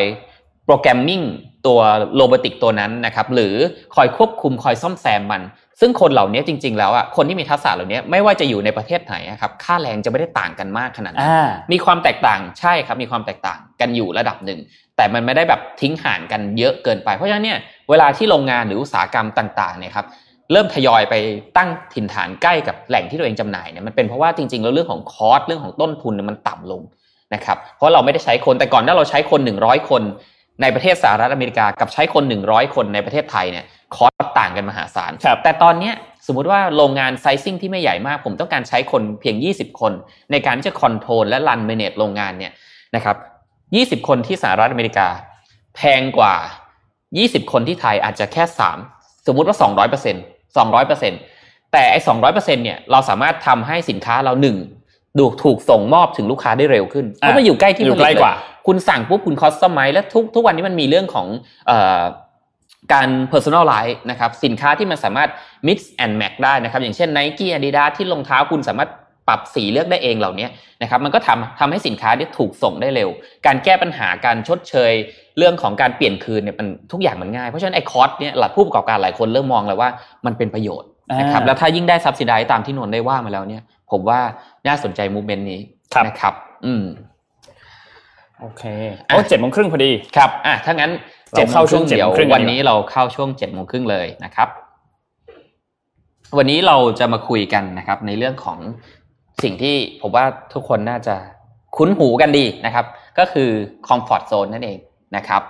programming ตัว robotic ตัวนั้นนะครับ หรือคอยควบคุมคอยซ่อมแซมมัน ซึ่งคนเหล่านี้จริง ๆ แล้วอะคนที่มีทักษะเหล่านี้ไม่ว่าจะอยู่ในประเทศไหนครับค่าแรงจะไม่ได้ต่างกันมากขนาดนั้นมีความแตกต่างใช่ครับมีความแตกต่างกันอยู่ระดับหนึ่ง แต่มันไม่ได้แบบทิ้งห่างกันเยอะเกินไป เพราะฉะนั้นเนี่ยเวลาที่โรงงานหรืออุตสาหกรรมต่างๆเนี่ยครับเริ่มทยอยไปตั้งถิ่นฐานใกล้กับแหล่งที่ตัวเองจำหน่ายเนี่ยมันเป็นเพราะว่าจริงๆแล้วเรื่องของ cost เรื่องของต้นทุนมันต่ำลงนะครับเพราะเราไม่ได้ใช้คนแต่ก่อนถ้าเราใช้คน 100 คนในประเทศสหรัฐอเมริกากับใช้คน 100 คนในประเทศไทยเนี่ย cost ต่างกันมหาศาล แต่ตอนนี้สมมุติว่าโรงงาน sizing ที่ไม่ใหญ่มาก ผมต้องการใช้คนเพียง 20 คน ในการที่จะ control และ run manage โรงงานเนี่ยนะครับ 20 คนที่สหรัฐอเมริกา แพงกว่า 20 คนที่ไทยอาจจะแค่ 3 สมมุติว่า 200% 200%แต่ไอ้200%เนี่ยเราสามารถทำให้สินค้าเราหนึ่งดูถูกส่งมอบถึงลูกค้าได้เร็วขึ้น เพราะมันอยู่ใกล้ที่ผลิตกว่าคุณสั่งปุ๊บคุณคอสตอมไมและทุกทุกวันนี้มันมีเรื่องของ การ personalize นะครับสินค้าที่มันสามารถ mix and match ได้นะครับ อย่างเช่น Nike Adidas ที่รองเท้าคุณสามารถปรับสีเลือกได้เองเหล่านี้นะครับมันก็ทำทำให้สินค้าที่ถูกส่งได้เร็ว การแก้ปัญหาการชดเชย เรื่องของการเปลี่ยนคืนเนี่ยมันทุกอย่างมันง่าย เพราะฉะนั้นไอ้คอร์สเนี่ยหลักผู้ประกอบการหลายคนเริ่มมองแล้วว่ามันเป็นประโยชน์นะครับแล้วถ้ายิ่งได้ซับซิได้ตามที่นนได้ว่ามาแล้วเนี่ย ผมว่าน่าสนใจมูเมนต์นี้นะครับ อืมโอเคโอ้เจ็ดโมงครึ่งพอดีครับอะถ้างั้น เจ็ดเข้าช่วงเดี๋ยววันนี้เราเข้าช่วงเจ็ดโมงครึ่งเลยนะครับ วันนี้เราจะมาคุยกันนะครับ ในเรื่องของสิ่งที่ผมว่าทุกคนน่าจะคุ้นหูกันดีนะครับ ก็คือ comfort zone นั่นเองนะครับ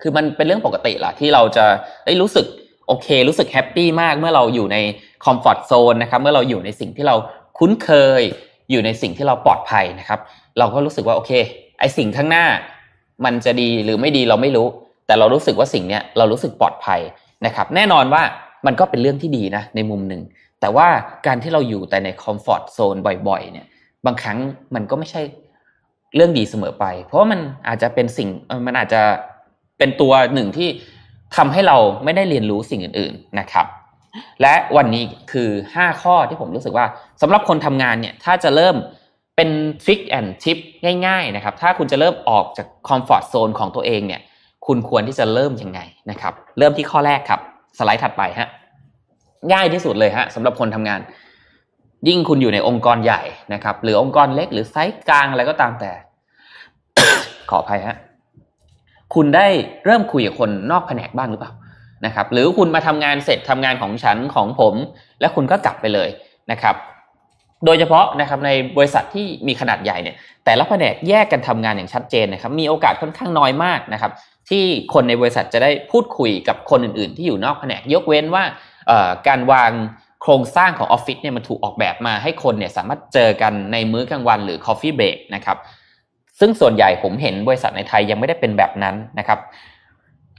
คือมันเป็นเรื่องปกติแหละที่เราจะได้รู้สึกโอเค รู้สึก happy มากเมื่อเราอยู่ใน comfort zone นะครับ เมื่อเราอยู่ในสิ่งที่เราคุ้นเคย อยู่ในสิ่งที่เราปลอดภัยนะครับ เราก็รู้สึกว่าโอเค ไอสิ่งข้างหน้า มันจะดีหรือไม่ดีเราไม่รู้ แต่เรารู้สึกว่าสิ่งเนี้ยเรารู้สึกปลอดภัยนะครับ แน่นอนว่ามันก็เป็นเรื่องที่ดีนะในมุมหนึ่ง แต่ว่าการที่เราอยู่แต่ใน comfort zone บ่อย ๆ เนี่ย บางครั้งมันก็ไม่ใช่เรื่องดีเสมอไป เพราะมันอาจจะเป็นสิ่งมันอาจจะเป็นตัวหนึ่งที่ทำให้เราไม่ได้เรียนรู้สิ่งอื่น ๆนะครับ และวันนี้คือ 5 ข้อที่ผมรู้สึกว่าสำหรับคนทำงานเนี่ยถ้าจะเริ่ม เป็น trick and tipง่ายๆนะครับถ้าคุณจะเริ่มออกจาก comfort zone ของตัวเองเนี่ยคุณควรที่จะเริ่มยังไงนะครับเริ่มที่ข้อแรกครับ สไลด์ถัดไปฮะง่ายที่สุดเลยฮะสำหรับคนทำงาน ยิ่งคุณอยู่ในองค์กรใหญ่นะครับ หรือองค์กรเล็กหรือไซส์กลางอะไรก็ตามแต่ ขออภัยฮะคุณได้เริ่มคุยกับคนนอกแผนกบ้างหรือเปล่านะครับ หรือคุณมาทำงานเสร็จทำงานของฉันของผม แล้วคุณก็กลับไปเลยนะครับ โดยเฉพาะนะครับในบริษัทที่มีขนาดใหญ่เนี่ยแต่ละแผนกแยกกันทำงานอย่างชัดเจนนะครับมีโอกาสค่อนข้างน้อยมากนะครับที่คนในบริษัทจะได้พูดคุยกับคนอื่น ๆ ที่อยู่นอกแผนกยกเว้นว่าการวางโครงสร้างของออฟฟิศเนี่ยมันถูกออกแบบมาให้คนเนี่ยสามารถเจอกันในมื้อกลางวันหรือ coffee break นะครับซึ่งส่วนใหญ่ผมเห็นบริษัทในไทยยังไม่ได้เป็นแบบนั้นนะครับ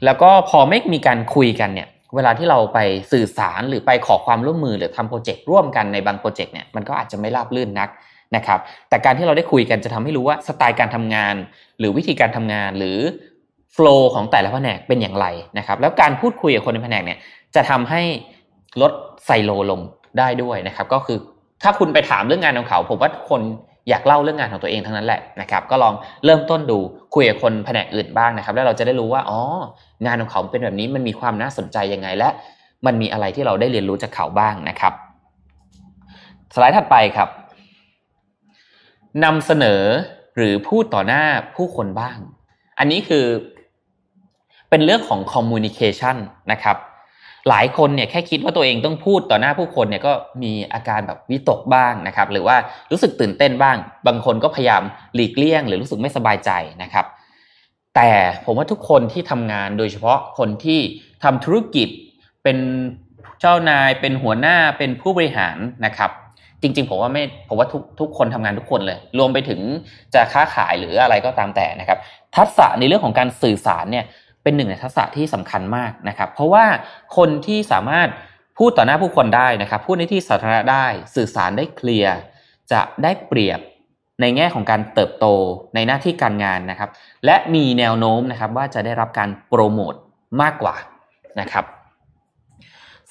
แล้วก็พอไม่มีการคุยกันเนี่ย เวลาที่เราไปสื่อสารหรือไปขอความร่วมมือหรือทำโปรเจกต์ร่วมกันในบางโปรเจกต์เนี่ยมันก็อาจจะไม่ราบรื่นนักนะครับแต่การที่เราได้คุยกันจะทำให้รู้ว่าสไตล์การทำงาน หรือวิธีการทำงานหรือโฟล์ของแต่ละแผนกเป็นอย่างไรนะครับแล้วการพูดคุยกับคนในแผนกเนี่ยจะทำให้ลดไซโลลงได้ด้วยนะครับก็คือถ้าคุณไปถามเรื่องงานของเขา ผมว่าคน อยากเล่าเรื่องงานของตัวเองทั้งนั้นแหละนะครับ ก็ลองเริ่มต้นดูคุยกับคนแผนกอื่นบ้างนะครับ แล้วเราจะได้รู้ว่าอ๋องานของเขาเป็นแบบนี้มันมีความน่าสนใจยังไง และมันมีอะไรที่เราได้เรียนรู้จากเขาบ้างนะครับ สไลด์ถัดไปครับนำเสนอหรือพูดต่อหน้าผู้คนบ้าง อันนี้คือเป็นเรื่องของคอมมูนิเคชันนะครับ หลายคนเนี่ยแค่คิดว่าตัวเองต้องพูดต่อหน้าผู้คนเนี่ยก็มีอาการแบบวิตกบ้างนะครับ หรือว่ารู้สึกตื่นเต้นบ้าง บางคนก็พยายามหลีกเลี่ยง หรือรู้สึกไม่สบายใจนะครับ แต่ผมว่าทุกคนที่ทำงานโดยเฉพาะคนที่ทำธุรกิจเป็นเจ้านายเป็นหัวหน้าเป็นผู้บริหารนะครับจริงๆผมว่าไม่ผมว่าทุกทุกคนทำงานทุกคนเลย รวมไปถึงจะค้าขายหรืออะไรก็ตามแต่นะครับ ทักษะในเรื่องของการสื่อสารเนี่ย เป็นหนึ่งในทักษะที่สำคัญมากนะครับ เพราะว่าคนที่สามารถพูดต่อหน้าผู้คนได้นะครับ พูดในที่สาธารณะได้สื่อสารได้เคลียร์จะได้เปรียบในแง่ของการเติบโตในหน้าที่การงานนะครับ และมีแนวโน้มนะครับว่าจะได้รับการโปรโมทมากกว่านะครับ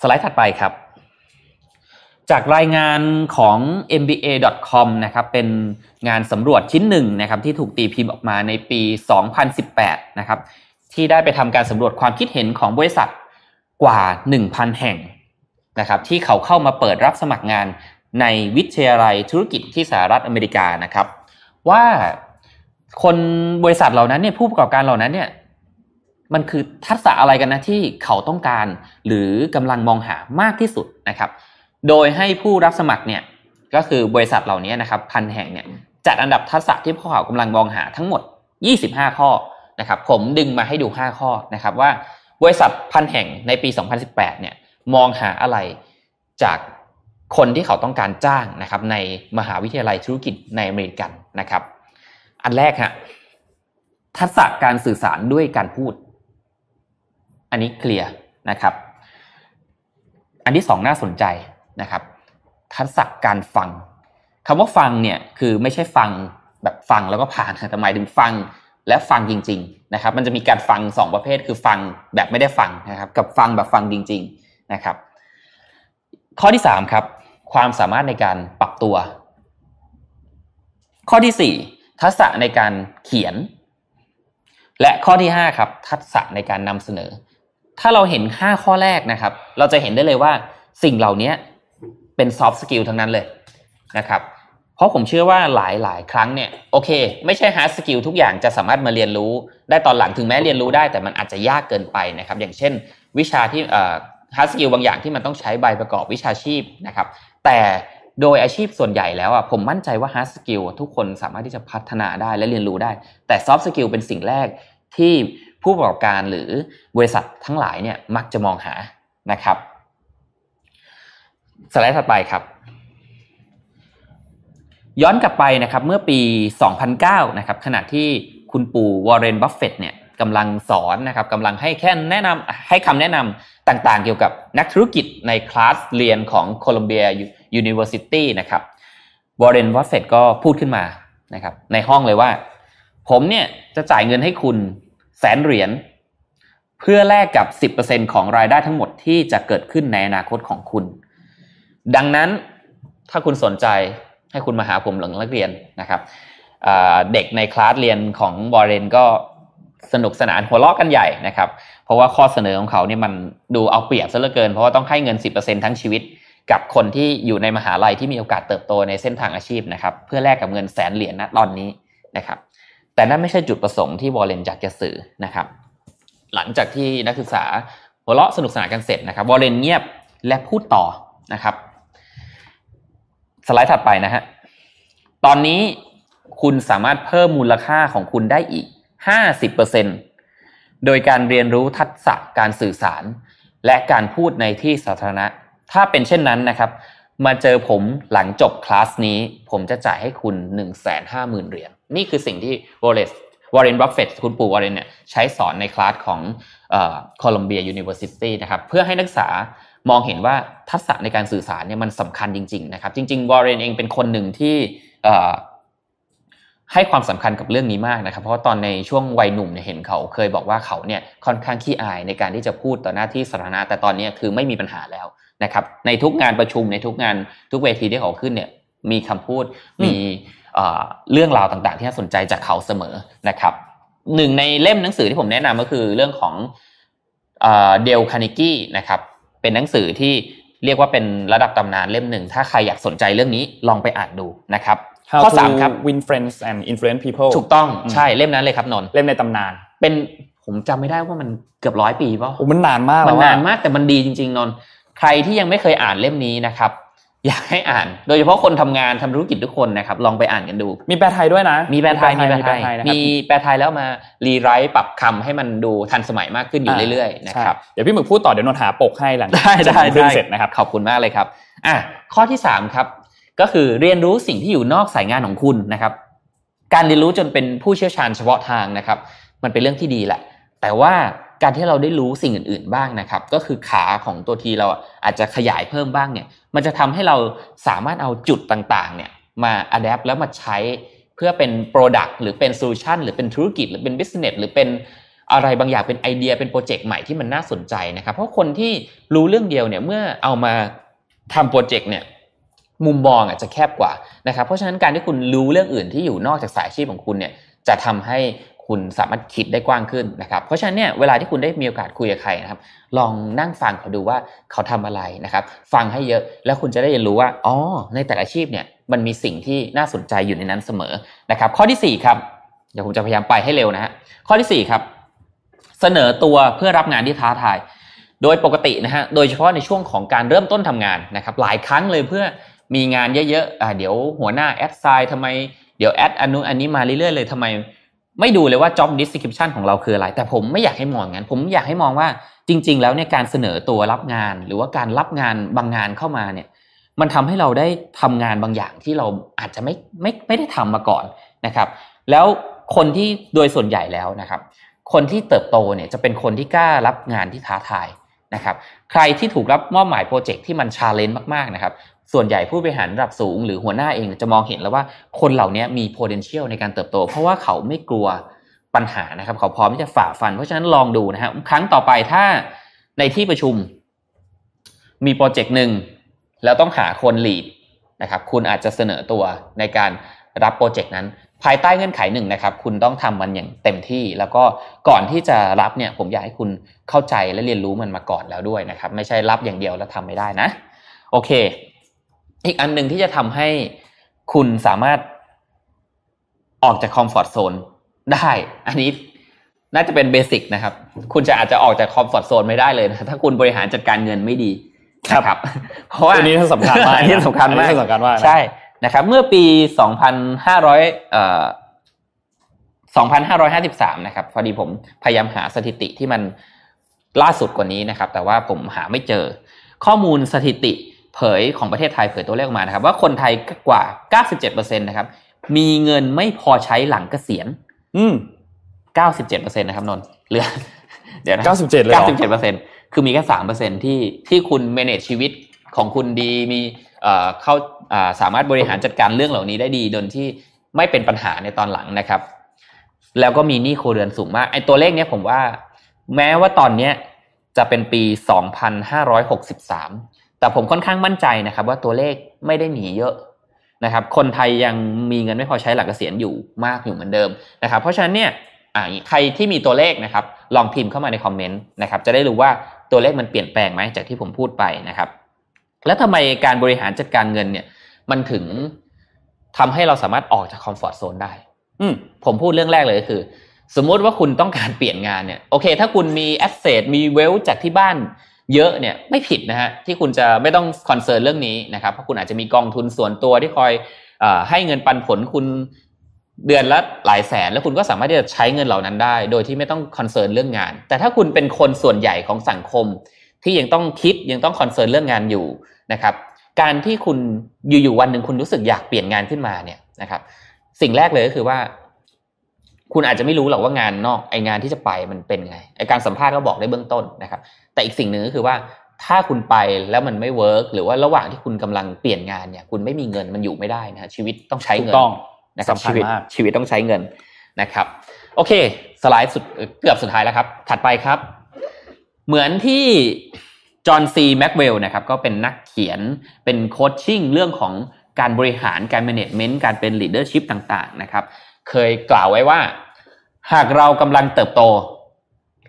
สไลด์ถัดไปครับ จากรายงานของ mba.com นะครับเป็นงานสำรวจชิ้นหนึ่งนะครับที่ถูกตีพิมพ์ออกมาในปี 2018 นะครับ ที่ได้ไปทำการสำรวจความคิดเห็นของบริษัทกว่า 1,000 แห่งนะครับที่เขาเข้ามาเปิดรับสมัครงานในวิทยาลัยธุรกิจที่สหรัฐอเมริกานะครับ ว่าคนบริษัทเหล่านั้นเนี่ยผู้ประกอบการเหล่านั้นเนี่ยมันคือทักษะอะไรกันนะที่เขาต้องการ หรือกำลังมองหามากที่สุดนะครับ โดยให้ผู้รับสมัครเนี่ยก็คือบริษัทเหล่านี้นะครับพันแห่งเนี่ยจัดอันดับทักษะที่พวกเขากำลังมองหาทั้งหมด 25 ข้อ นะครับผมดึงมาให้ดู 5 ข้อนะครับว่าบริษัทพันแห่งในปี 2018 เนี่ยมองหาอะไรจากคนที่เขาต้องการจ้างนะครับในมหาวิทยาลัยธุรกิจในอเมริกันนะครับ อันแรกฮะทักษะการสื่อสารด้วยการพูด อันนี้เคลียร์นะครับ อันที่สองน่าสนใจนะครับ ทักษะการฟังคำว่าฟังเนี่ยคือไม่ใช่ฟังแบบฟังแล้วก็ผ่านแต่หมายถึงฟัง และฟังจริง ๆ นะครับ มันจะมีการฟังสองประเภท คือฟังแบบไม่ได้ฟังนะครับ กับฟังแบบฟังจริง ๆนะครับ ข้อที่สามครับ ความสามารถในการปรับตัว ข้อที่สี่ทักษะในการเขียน และข้อที่ห้าครับทักษะในการนำเสนอ ถ้าเราเห็นห้าข้อแรกนะครับ เราจะเห็นได้เลยว่าสิ่งเหล่านี้เป็น soft skill ทั้งนั้นเลยนะครับ เพราะผมเชื่อว่าหลายหลายครั้งเนี่ยโอเค ไม่ใช่ hard skill ทุกอย่างจะสามารถมาเรียนรู้ ได้ตอนหลังถึงแม้เรียนรู้ได้แต่มันอาจจะยากเกินไปนะครับ อย่างเช่น วิชาที่เอ่อ hard skill บางอย่างที่มันต้องใช้ใบประกอบวิชาชีพนะครับ แต่โดยอาชีพส่วนใหญ่แล้วอะผมมั่นใจว่า hard skill ทุกคนสามารถที่จะพัฒนาได้และเรียนรู้ได้ แต่ soft skill เป็นสิ่งแรกที่ผู้ประกอบการหรือบริษัททั้งหลายเนี่ยมักจะมองหานะครับสไลด์ถัดไปครับ ย้อนกลับไปนะครับเมื่อปี 2009นะครับขณะที่คุณปู่วอร์เรนบัฟเฟตเนี่ยกำลังสอนนะครับกำลังให้แค่แนะนำให้คำแนะนำต่างๆ เกี่ยวกับนักธุรกิจในคลาสเรียนของ Columbia University นะครับวอร์เรนบัฟเฟตก็พูดขึ้นมานะครับในห้องเลยว่า ผมเนี่ยจะจ่ายเงินให้คุณแสนเหรียญเพื่อแลกกับ 10%ของรายได้ทั้งหมดที่จะเกิดขึ้นในอนาคตของคุณ ดังนั้นถ้าคุณสนใจ ให้คุณมาหาผมหลังเลิกเรียนนะครับเด็กในคลาสเรียนของบอเรนก็สนุกสนานหัวเราะกันใหญ่นะครับ เพราะว่าข้อเสนอของเขาเนี่ยมันดูเอาเปรียบซะเหลือเกิน เพราะว่าต้องให้เงิน 10%ทั้งชีวิต กับคนที่อยู่ในมหาลัยที่มีโอกาสเติบโตในเส้นทางอาชีพนะครับ เพื่อแลกกับเงินแสนเหรียญณตอนนี้นะครับ แต่นั่นไม่ใช่จุดประสงค์ที่วอลเลนอยากจะสื่อนะครับ หลังจากที่นักศึกษาหัวเราะสนุกสนานกันเสร็จนะครับวอลเลนเงียบและพูดต่อนะครับ สไลด์ถัดไปนะฮะ ตอนนี้คุณสามารถเพิ่มมูลค่าของคุณได้อีก 50%โดยการเรียนรู้ทักษะการสื่อสาร และการพูดในที่สาธารณะ ถ้าเป็นเช่นนั้นนะครับ มาเจอผมหลังจบคลาสนี้ ผมจะจ่ายให้คุณ 150,000เหรียญ นี่คือสิ่งที่วอลเลสวอร์เรนบัฟเฟตคุณปู่วอร์เรนเนี่ยใช้สอนในคลาสของ Columbia University นะครับ เพื่อให้นักศึกษา มองเห็นว่าทักษะในการสื่อสารเนี่ยมันสำคัญจริง ๆ นะครับ จริงๆวอร์เรนเองเป็นคนหนึ่งที่ให้ความสำคัญกับเรื่องนี้มากนะครับ เพราะว่าตอนในช่วงวัยหนุ่มเนี่ยเห็นเขาเคยบอกว่าเขาเนี่ยค่อนข้างขี้อายในการที่จะพูดต่อหน้าที่สาธารณะแต่ตอนนี้คือไม่มีปัญหาแล้วนะครับ ในทุกงานประชุมในทุกงานทุกเวทีที่เขาขึ้นเนี่ยมีคำพูดมีเรื่องราวต่างๆ ที่น่าสนใจจากเขาเสมอนะครับหนึ่งในเล่มหนังสือที่ผมแนะนำก็คือเรื่องของเดลคานิกี้นะครับ เป็นหนังสือที่เรียกว่าเป็นระดับตำนานเล่มหนึ่ง ถ้าใครอยากสนใจเรื่องนี้ลองไปอ่านดูนะครับ How ข้อสามครับ win friends and influence people ถูกต้องใช่เล่มนั้นเลยครับนนเล่มในตำนาน เป็นผมจำไม่ได้ว่ามันเกือบร้อยปีป่ะโอ้มันนานมากมันนานมากแต่มันดีจริง ๆนนใครที่ยังไม่เคยอ่านเล่มนี้นะครับ อยากให้อ่าน โดยเฉพาะคนทำงานทำธุรกิจทุกคนนะครับ ลองไปอ่านกันดู มีแปลไทยด้วยนะ มีแปลไทย มีแปลไทย มีแปลไทยแล้วมารีไรต์ปรับคำให้มันดูทันสมัยมากขึ้นอยู่เรื่อยๆนะครับ เดี๋ยวพี่หมึกพูดต่อเดี๋ยวนนหาปกให้หลังได้ได้ได้เสร็จนะครับ ขอบคุณมากเลยครับ อะ ข้อที่สามครับ ก็คือเรียนรู้สิ่งที่อยู่นอกสายงานของคุณนะครับ การเรียนรู้จนเป็นผู้เชี่ยวชาญเฉพาะทางนะครับ มันเป็นเรื่องที่ดีแหละ แต่ว่า การที่เราได้รู้สิ่งอื่นๆบ้างนะครับ ก็คือขาของตัว T เราอาจจะขยายเพิ่มบ้างเนี่ย มันจะทำให้เราสามารถเอาจุดต่างๆ เนี่ยมา adapt แล้วมาใช้เพื่อเป็น Product หรือเป็น solution หรือเป็นธุรกิจหรือเป็น Business หรือเป็นอะไรบางอย่างเป็นไอเดียเป็นโปรเจกต์ใหม่ที่มันน่าสนใจนะครับ เพราะคนที่รู้เรื่องเดียวเนี่ยเมื่อเอามาทำโปรเจกต์เนี่ยมุมมองอะจะแคบกว่านะครับ เพราะฉะนั้นการที่คุณรู้เรื่องอื่นที่อยู่นอกจากสายอาชีพของคุณเนี่ยจะทำให้ คุณสามารถคิดได้กว้างขึ้นนะครับ เพราะฉะนั้นเนี่ยเวลาที่คุณได้มีโอกาสคุยกับใครนะครับ ลองนั่งฟังเขาดูว่าเขาทำอะไรนะครับ ฟังให้เยอะแล้วคุณจะได้เรียนรู้ว่าอ๋อในแต่ละอาชีพเนี่ยมันมีสิ่งที่น่าสนใจอยู่ในนั้นเสมอนะครับ ข้อที่4ครับเดี๋ยวผมจะพยายามไปให้เร็วนะฮะข้อที่4ครับ เสนอตัวเพื่อรับงานที่ท้าทาย โดยปกตินะฮะโดยเฉพาะในช่วงของการเริ่มต้นทำงานนะครับ หลายครั้งเลยเพื่อมีงานเยอะๆอ่าเดี๋ยวหัวหน้าแอดไซน์ทำไมเดี๋ยวแอดอันนู้นอันนี้มาเรื่อยๆเลยทำไม ไม่ดูเลยว่า job description ของเราคืออะไร แต่ผมไม่อยากให้มองงั้น ผมอยากให้มองว่าจริง ๆ แล้วเนี่ยการเสนอตัวรับงาน หรือว่าการรับงานบางงานเข้ามาเนี่ย มันทำให้เราได้ทำงานบางอย่างที่เราอาจจะไม่ไม่ไม่ได้ทำมาก่อนนะครับ แล้วคนที่โดยส่วนใหญ่แล้วนะครับ คนที่เติบโตเนี่ยจะเป็นคนที่กล้ารับงานที่ท้าทายนะครับ ใครที่ถูกรับมอบหมายโปรเจกต์ที่มัน challenge มากๆนะครับ ส่วนใหญ่ผู้บริหารระดับสูง หรือหัวหน้าเองจะมองเห็นแล้วว่าคนเหล่านี้มี potential ในการเติบโต เพราะว่าเขาไม่กลัวปัญหานะครับ เขาพร้อมที่จะฝ่าฟัน เพราะฉะนั้นลองดูนะครับครั้งต่อไปถ้าในที่ประชุม มีโปรเจกต์หนึ่งแล้วต้องหาคน lead นะครับ คุณอาจจะเสนอตัวในการรับโปรเจกต์นั้น ภายใต้เงื่อนไขหนึ่งนะครับ คุณต้องทำมันอย่างเต็มที่ แล้วก็ก่อนที่จะรับเนี่ย ผมอยากให้คุณเข้าใจและเรียนรู้มันมาก่อนแล้วด้วยนะครับ ไม่ใช่รับอย่างเดียวแล้วทำไม่ได้นะ โอเค อีกอันหนึ่งที่จะทำให้คุณสามารถออกจาก comfort zone ได้ อันนี้น่าจะเป็น basic นะครับ คุณจะอาจจะออกจาก comfort zone ไม่ได้เลยนะ ถ้าคุณบริหารจัดการเงินไม่ดีนะครับ เพราะว่าอันนี้สำคัญมากอันนี้สำคัญมากสำคัญมากใช่นะครับ เมื่อปี 2,500เอ่อ2,553 นะครับ พอดีผมพยายามหาสถิติที่มันล่าสุดกว่านี้นะครับ แต่ว่าผมหาไม่เจอ ข้อมูลสถิติ เผยของประเทศไทยเผยตัวเลขออกมานะครับ ว่าคนไทยกว่า 97%นะครับ มีเงินไม่พอใช้หลังเกษียณ อืม97%นะครับนนเหลือ เดี๋ยวนะ97เลย97%คือมีแค่3%ที่ที่คุณ manage ชีวิตของคุณดีมีเข้าสามารถบริหารจัดการเรื่องเหล่านี้ได้ดีโดยที่ไม่เป็นปัญหาในตอนหลังนะครับ แล้วก็มีหนี้โครเรือนสูงมากไอ้ตัวเลขเนี้ยผมว่า แม้ว่าตอนเนี้ยจะเป็นปี 2563 แต่ผมค่อนข้างมั่นใจนะครับ ว่าตัวเลขไม่ได้หนีเยอะนะครับ คนไทยยังมีเงินไม่พอใช้หลักเกษียณอยู่มากอยู่เหมือนเดิมนะครับ เพราะฉะนั้นเนี่ยใครที่มีตัวเลขนะครับ ลองพิมพ์เข้ามาในคอมเมนต์นะครับจะได้รู้ว่าตัวเลขมันเปลี่ยนแปลงไหมจากที่ผมพูดไปนะครับ แล้วทำไมการบริหารจัดการเงินเนี่ย มันถึงทำให้เราสามารถออกจาก comfort zone ได้ อืมผมพูดเรื่องแรกเลยคือ สมมุติว่าคุณต้องการเปลี่ยนงานเนี่ยโอเค ถ้าคุณมี asset มี wealth จากที่บ้าน เยอะเนี่ยไม่ผิดนะฮะที่คุณจะไม่ต้อง concern เรื่องนี้นะครับเพราะคุณอาจจะมีกองทุนส่วนตัวที่คอยอให้เงินปันผลคุณเดือนละหลายแสน แล้วคุณก็สามารถที่จะใช้เงินเหล่านั้นได้ โดยที่ไม่ต้อง concern เรื่องงาน แต่ถ้าคุณเป็นคนส่วนใหญ่ของสังคม ที่ยังต้องคิดยังต้อง concern เรื่องงานอยู่นะครับ การที่คุณอยู่ๆวันหนึ่งคุณรู้สึกอยากเปลี่ยนงานขึ้นมาเนี่ยนะครับ สิ่งแรกเลยก็คือว่า คุณอาจจะไม่รู้หรอกว่างานนอกไองานที่จะไปมันเป็นไงไอการสัมภาษณ์ก็บอกได้เบื้องต้นนะครับ แต่อีกสิ่งหนึ่งก็คือว่าถ้าคุณไปแล้วมันไม่ work หรือว่าระหว่างที่คุณกำลังเปลี่ยนงานเนี่ย คุณไม่มีเงินมันอยู่ไม่ได้นะชีวิตต้องใช้เงินต้องนะครับชีวิตชีวิตต้องใช้เงินนะครับ โอเค สไลด์สุดเกือบสุดท้ายแล้วครับ ถัดไปครับ เหมือนที่จอห์นซีแม็กซ์เวลล์นะครับก็เป็นนักเขียนเป็น coaching เรื่องของการบริหารการ management การเป็น leadership ต่างๆนะครับ เคยกล่าวไว้ว่า หากเรากำลังเติบโต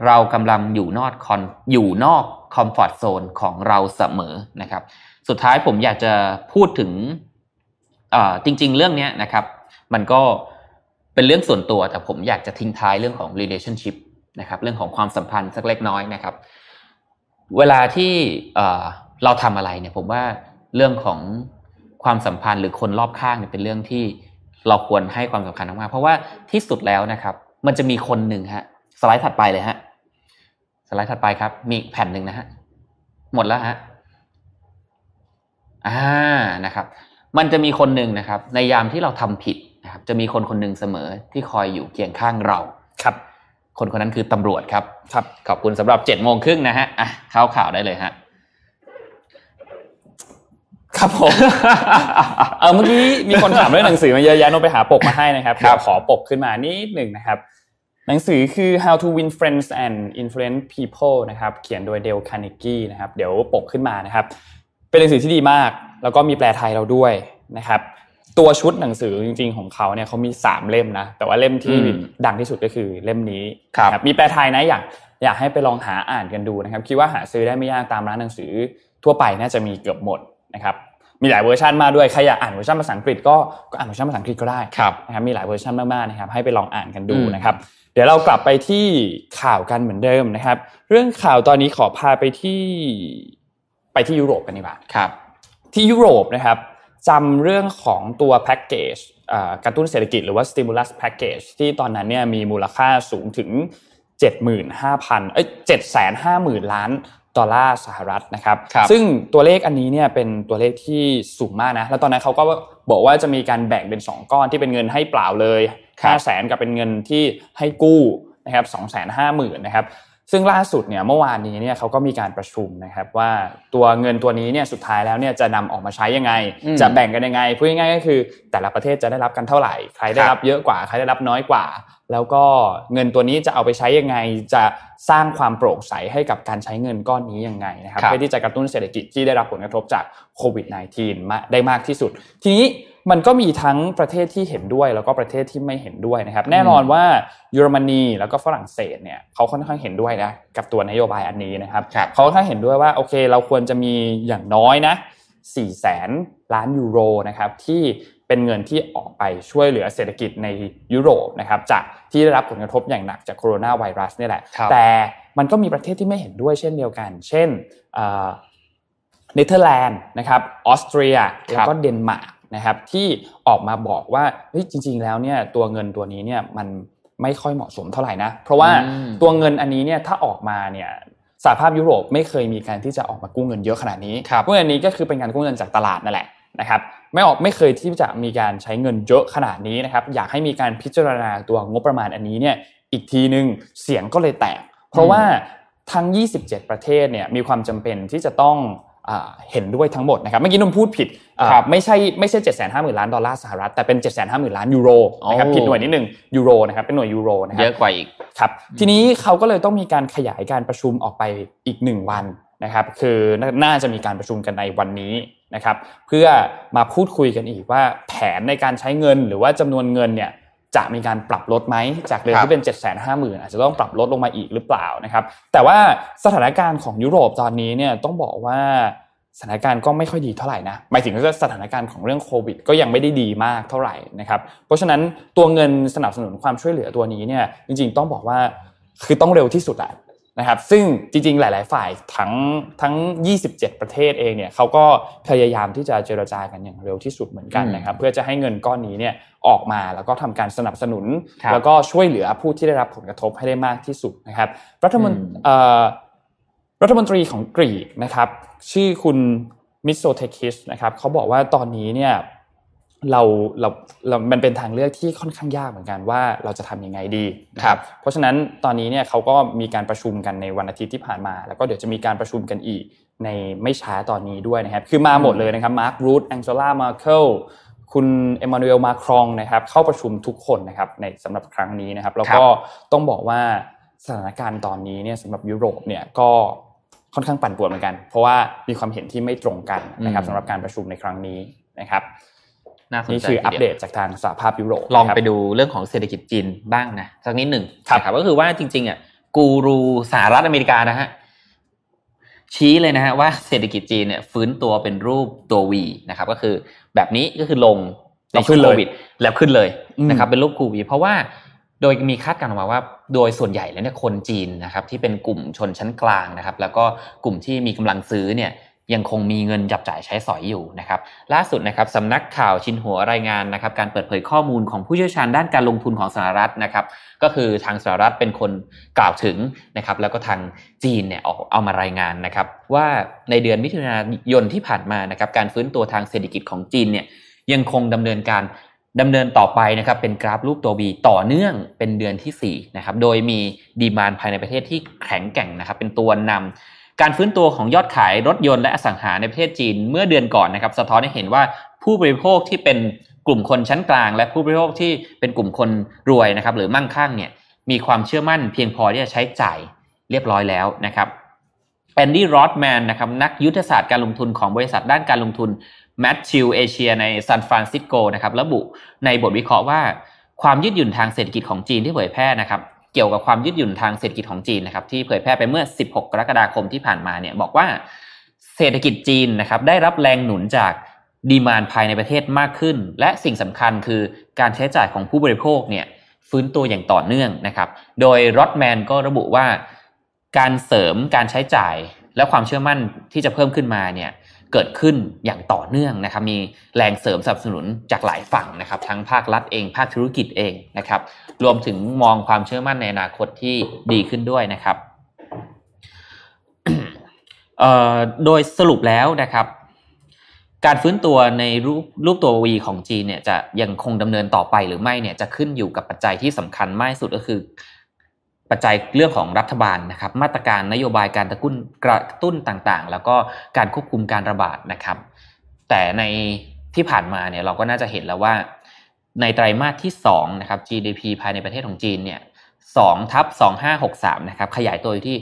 เรากำลังอยู่นอกคอนอยู่นอกคอมฟอร์ทโซนของเราเสมอนะครับ สุดท้ายผมอยากจะพูดถึงจริง ๆ เรื่องนี้นะครับ มันก็เป็นเรื่องส่วนตัวแต่ผมอยากจะทิ้งท้ายเรื่องของ relationship นะครับเรื่องของความสัมพันธ์สักเล็กน้อยนะครับ เวลาที่เราทำอะไรเนี่ยผมว่าเรื่องของความสัมพันธ์หรือคนรอบข้างเนี่ยเป็นเรื่องที่ เราควรให้ความสำคัญมากเพราะว่าที่สุดแล้วนะครับ มันจะมีคนหนึ่งฮะ สไลด์ถัดไปเลยฮะ สไลด์ถัดไปครับ มีแผ่นหนึ่งนะฮะ หมดแล้วฮะ อ่านะครับ มันจะมีคนหนึ่งนะครับ ในยามที่เราทำผิดนะครับ จะมีคนคนหนึ่งเสมอที่คอยอยู่เคียงข้างเราครับ คนคนนั้นคือตำรวจครับ ครับ ขอบคุณสำหรับเจ็ดโมงครึ่งนะฮะอะเข้าข่าวได้เลยฮะ ครับผมเออเมื่อกี้มีคนถามเรื่องหนังสือมาเยอะแยะนนไปหาปกมาให้นะครับเดี๋ยวขอปกขึ้นมานิดหนึ่งนะครับ หนังสือคือ How to Win Friends and Influence People นะครับ เขียนโดยเดลคาร์เนกี้นะครับ เดี๋ยวปกขึ้นมานะครับ เป็นหนังสือที่ดีมาก แล้วก็มีแปลไทยเราด้วยนะครับ ตัวชุดหนังสือจริง ๆ ของเขาเนี่ยเขามีสามเล่มนะ แต่ว่าเล่มที่ดังที่สุดก็คือเล่มนี้ครับมีแปลไทยนะอยากอยากให้ไปลองหาอ่านกันดูนะครับ คิดว่าหาซื้อได้ไม่ยากตามร้านหนังสือทั่วไปน่าจะมีเกือบหมด นะครับมีหลายเวอร์ชันมาด้วยใครอยากอ่านเวอร์ชันภาษาอังกฤษก็ก็อ่านเวอร์ชันภาษาอังกฤษก็ได้นะครับมีหลายเวอร์ชันมากๆนะครับให้ไปลองอ่านกันดูนะครับเดี๋ยวเรากลับไปที่ข่าวกันเหมือนเดิมนะครับ เรื่องข่าวตอนนี้ขอพาไปที่ไปที่ยุโรปกันดีกว่าครับที่ยุโรปนะครับจำเรื่องของตัวแพ็กเกจกระตุ้นเศรษฐกิจหรือว่า stimulus package ที่ตอนนั้นเนี่ยมีมูลค่าสูงถึง 75,000เอ้ย750,000 ล้าน ดอลลาร์สหรัฐนะครับรบซึ่งตัวเลขอันนี้เนี่ยเป็นตัวเลขที่สูงมากนะ แล้วตอนนั้นเขาก็บอกว่าจะมีการแบ่งเป็น 2 ก้อนที่เป็นเงินให้เปล่าเลย5แสนกับเป็นเงินที่ให้กู้นะครับ250,000นะครับซึ่งล่าสุดเนี่ยเมื่อวานนี้เนี่ยเขาก็มีการประชุมนะครับว่าตัวเงินตัวนี้เนี่ยสุดท้ายแล้วเนี่ยจะนำออกมาใช้ยังไง จะแบ่งกันยังไงพูดง่ายๆก็คือ แต่ละประเทศจะได้รับกันเท่าไหร่ ใครได้รับเยอะกว่าใครได้รับน้อยกว่า แล้วก็เงินตัวนี้จะเอาไปใช้ยังไง จะสร้างความโปร่งใสให้กับการใช้เงินก้อนนี้ยังไงนะครับเพื่อที่จะกระตุ้นเศรษฐกิจที่ได้รับผลกระทบจากโควิด -19 มาได้มากที่สุด ทีนี้มันก็มีทั้งประเทศที่เห็นด้วยแล้วก็ประเทศที่ไม่เห็นด้วยนะครับ แน่นอนว่าเยอรมนีแล้วก็ฝรั่งเศสเนี่ยเขาค่อนข้างเห็นด้วยนะกับตัวนโยบายอันนี้นะครับเขาค่อนข้างเห็นด้วยว่าโอเค เราควรจะมีอย่างน้อยนะ4แสนล้านยูโรนะครับที่ เป็นเงินที่ออกไปช่วยเหลือเศรษฐกิจในยุโรปนะครับจากที่ได้รับผลกระทบอย่างหนักจากโคโรนาไวรัสนี่แหละ แต่มันก็มีประเทศที่ไม่เห็นด้วยเช่นเดียวกัน เช่นเนเธอร์แลนด์นะครับออสเตรียแล้วก็เดนมาร์กนะครับที่ออกมาบอกว่าจริง ๆ แล้วเนี่ยตัวเงินตัวนี้เนี่ยมันไม่ค่อยเหมาะสมเท่าไหร่นะ เพราะว่าตัวเงินอันนี้เนี่ยถ้าออกมาเนี่ยสหภาพยุโรปไม่เคยมีการที่จะออกมากู้เงินเยอะขนาดนี้กู้เงินนี้ก็คือเป็นการกู้เงินจากตลาดนั่นแหละ นะครับไม่ออกไม่เคยที่จะมีการใช้เงินเยอะขนาดนี้นะครับอยากให้มีการพิจารณาตัวงบประมาณอันนี้เนี่ยอีกทีหนึ่งเสียงก็เลยแตก เพราะว่าทั้ง 27 ประเทศเนี่ยมีความจำเป็นที่จะต้องเห็นด้วยทั้งหมดนะครับเมื่อกี้นุ่มพูดผิดไม่ใช่ไม่ใช่เจ็ดแสนห้าหมื่นล้านดอลลาร์สหรัฐแต่เป็นเจ็ดแสนห้าหมื่นล้านยูโรนะครับผิดหน่วยนิดหนึ่งยูโรนะครับเป็นหน่วยยูโรนะครับเยอะกว่าอีกครับทีนี้เขาก็เลยต้องมีการขยายการประชุมออกไปอีกหนึ่งวัน นะครับคือน่าจะมีการประชุมกันในวันนี้นะครับเพื่อมาพูดคุยกันอีกว่าแผนในการใช้เงินหรือว่าจำนวนเงินเนี่ยจะมีการปรับลดไหมจากเดิมที่เป็น7จ็ดแสนห้าหมื่นอาจจะต้องปรับลดลงมาอีกหรือเปล่านะครับแต่ว่าสถานการณ์ของยุโรปตอนนี้เนี่ยต้องบอกว่าสถานการณ์ก็ไม่ค่อยดีเท่าไหร่นะหมายถึงว่าสถานการณ์ของเรื่องโควิด ก็ยังไม่ได้ดีมากเท่าไหร่นะครับเพราะฉะนั้นตัวเงินสนับสนุนความช่วยเหลือตัวนี้เนี่ยจริงๆต้องบอกว่าคือต้องเร็วที่สุดแหละ นะครับซึ่งจริงๆ หลาย ๆ ฝ่ายทั้งทั้ง 27 ประเทศเองเนี่ยเขาก็พยายามที่จะเจรจากันอย่างเร็วที่สุดเหมือนกันนะครับเพื่อจะให้เงินก้อนนี้เนี่ยออกมาแล้วก็ทำการสนับสนุน แล้วก็ช่วยเหลือผู้ที่ได้รับผลกระทบให้ได้มากที่สุดนะครับรัฐมนตรีรัฐมนตรีของกรีกนะครับชื่อคุณมิโซเทคิสนะครับเขาบอกว่าตอนนี้เนี่ย เราเราเรา มันเป็นทางเลือกที่ค่อนข้างยากเหมือนกันว่าเราจะทํำยังไงดีครับ เพราะฉะนั้นตอนนี้เนี่ยเขาก็มีการประชุมกันในวันอาทิตย์ที่ผ่านมา แล้วก็เดี๋ยวจะมีการประชุมกันอีกในไม่ช้าตอนนี้ด้วยนะครับ คือมาหมดเลยนะครับมาร์ครูทแองเจล่ามาเคิลคุณเอมานูเอลมาครองนะครับ เข้าประชุมทุกคนนะครับในสำหรับครั้งนี้นะครับ แล้วก็ต้องบอกว่าสถานการณ์ตอนนี้เนี่ยสำหรับยุโรปเนี่ยก็ค่อนข้างปั่นป่วนเหมือนกัน เพราะว่ามีความเห็นที่ไม่ตรงกันนะครับสำหรับการประชุมในครั้งนี้นะครับ นี่คืออัปเดตจากทางสหภาพยุโรปลองไปดูเรื่องของเศรษฐกิจจีนบ้างนะสักนิดหนึ่งครับก็คือว่าจริงๆอะกูรูสหรัฐอเมริกานะฮะชี้เลยนะฮะว่าเศรษฐกิจจีนเนี่ยฟื้นตัวเป็นรูปตัววีนะครับ ก็คือแบบนี้ก็คือลงในช่วงโควิดแล้วขึ้นเลยนะครับ เป็นรูปกูวีเพราะว่าโดยมีคาดการณ์ออกมาว่าโดยส่วนใหญ่แล้วเนี่ยคนจีนนะครับที่เป็นกลุ่มชนชั้นกลางนะครับ แล้วก็กลุ่มที่มีกำลังซื้อเนี่ย ยังคงมีเงินจับจ่ายใช้สอยอยู่นะครับล่าสุดนะครับสำนักข่าวชินหัวรายงานนะครับการเปิดเผยข้อมูลของผู้เชี่ยวชาญด้านการลงทุนของสหรัฐนะครับก็คือทางสหรัฐเป็นคนกล่าวถึงนะครับแล้วก็ทางจีนเนี่ยออกเอามารายงานนะครับว่าในเดือนมิถุนายนที่ผ่านมานะครับการฟื้นตัวทางเศรษฐกิจของจีนเนี่ยยังคงดำเนินการดำเนินต่อไปนะครับเป็นกราฟรูปตัว B ต่อเนื่องเป็นเดือนที่4นะครับโดยมีdemand ภายในประเทศที่แข็งแกร่งนะครับเป็นตัวนำ การฟื้นตัวของยอดขายรถยนต์และอสังหาในประเทศจีนเมื่อเดือนก่อนนะครับ สะท้อนให้เห็นว่าผู้บริโภคที่เป็นกลุ่มคนชั้นกลาง และผู้บริโภคที่เป็นกลุ่มคนรวยนะครับ หรือมั่งคั่งเนี่ยมีความเชื่อมั่นเพียงพอที่จะใช้จ่ายเรียบร้อยแล้วนะครับแอนดี้รอธแมนนะครับนักยุทธศาสตร์การลงทุนของบริษัทด้านการลงทุนแมทธิวส์เอเชียในซานฟรานซิสโกนะครับระบุในบทวิเคราะห์ว่าความยืดหยุ่นทางเศรษฐกิจของจีนที่เผยแพร่นะครับ เกี่ยวกับความยืดหยุ่นทางเศรษฐกิจของจีนนะครับที่เผยแพร่ไปเมื่อ 16 กรกฎาคมที่ผ่านมาเนี่ยบอกว่าเศรษฐกิจจีนนะครับได้รับแรงหนุนจากดีมานภายในประเทศมากขึ้น และสิ่งสำคัญคือการใช้จ่ายของผู้บริโภคเนี่ยฟื้นตัวอย่างต่อเนื่องนะครับ โดยรอดแมนก็ระบุว่าการเสริมการใช้จ่ายและความเชื่อมั่นที่จะเพิ่มขึ้นมาเนี่ย เกิดขึ้นอย่างต่อเนื่องนะครับมีแรงเสริมสนับสนุนจากหลายฝั่งนะครับทั้งภาครัฐเองภาคธุรกิจเองนะครับรวมถึงมองความเชื่อมั่นในอนาคตที่ดีขึ้นด้วยนะครับโดยสรุปแล้วนะครับ การฟื้นตัวในรูปรูปตัววีของจีนเนี่ยจะยังคงดำเนินต่อไปหรือไม่เนี่ยจะขึ้นอยู่กับปัจจัยที่สำคัญมากสุดก็คือ ปัจจัยเรื่องของรัฐบาลนะครับ มาตรการนโยบายการตะกุนกระตุ้นต่างๆ แล้วก็การควบคุมการระบาดนะครับ แต่ในที่ผ่านมาเนี่ยเราก็น่าจะเห็นแล้วว่า ในไตรมาสที่2นะครับ GDP ภายในประเทศของจีนเนี่ย2ทับ2563นะครับขยายตัวอยู่ที่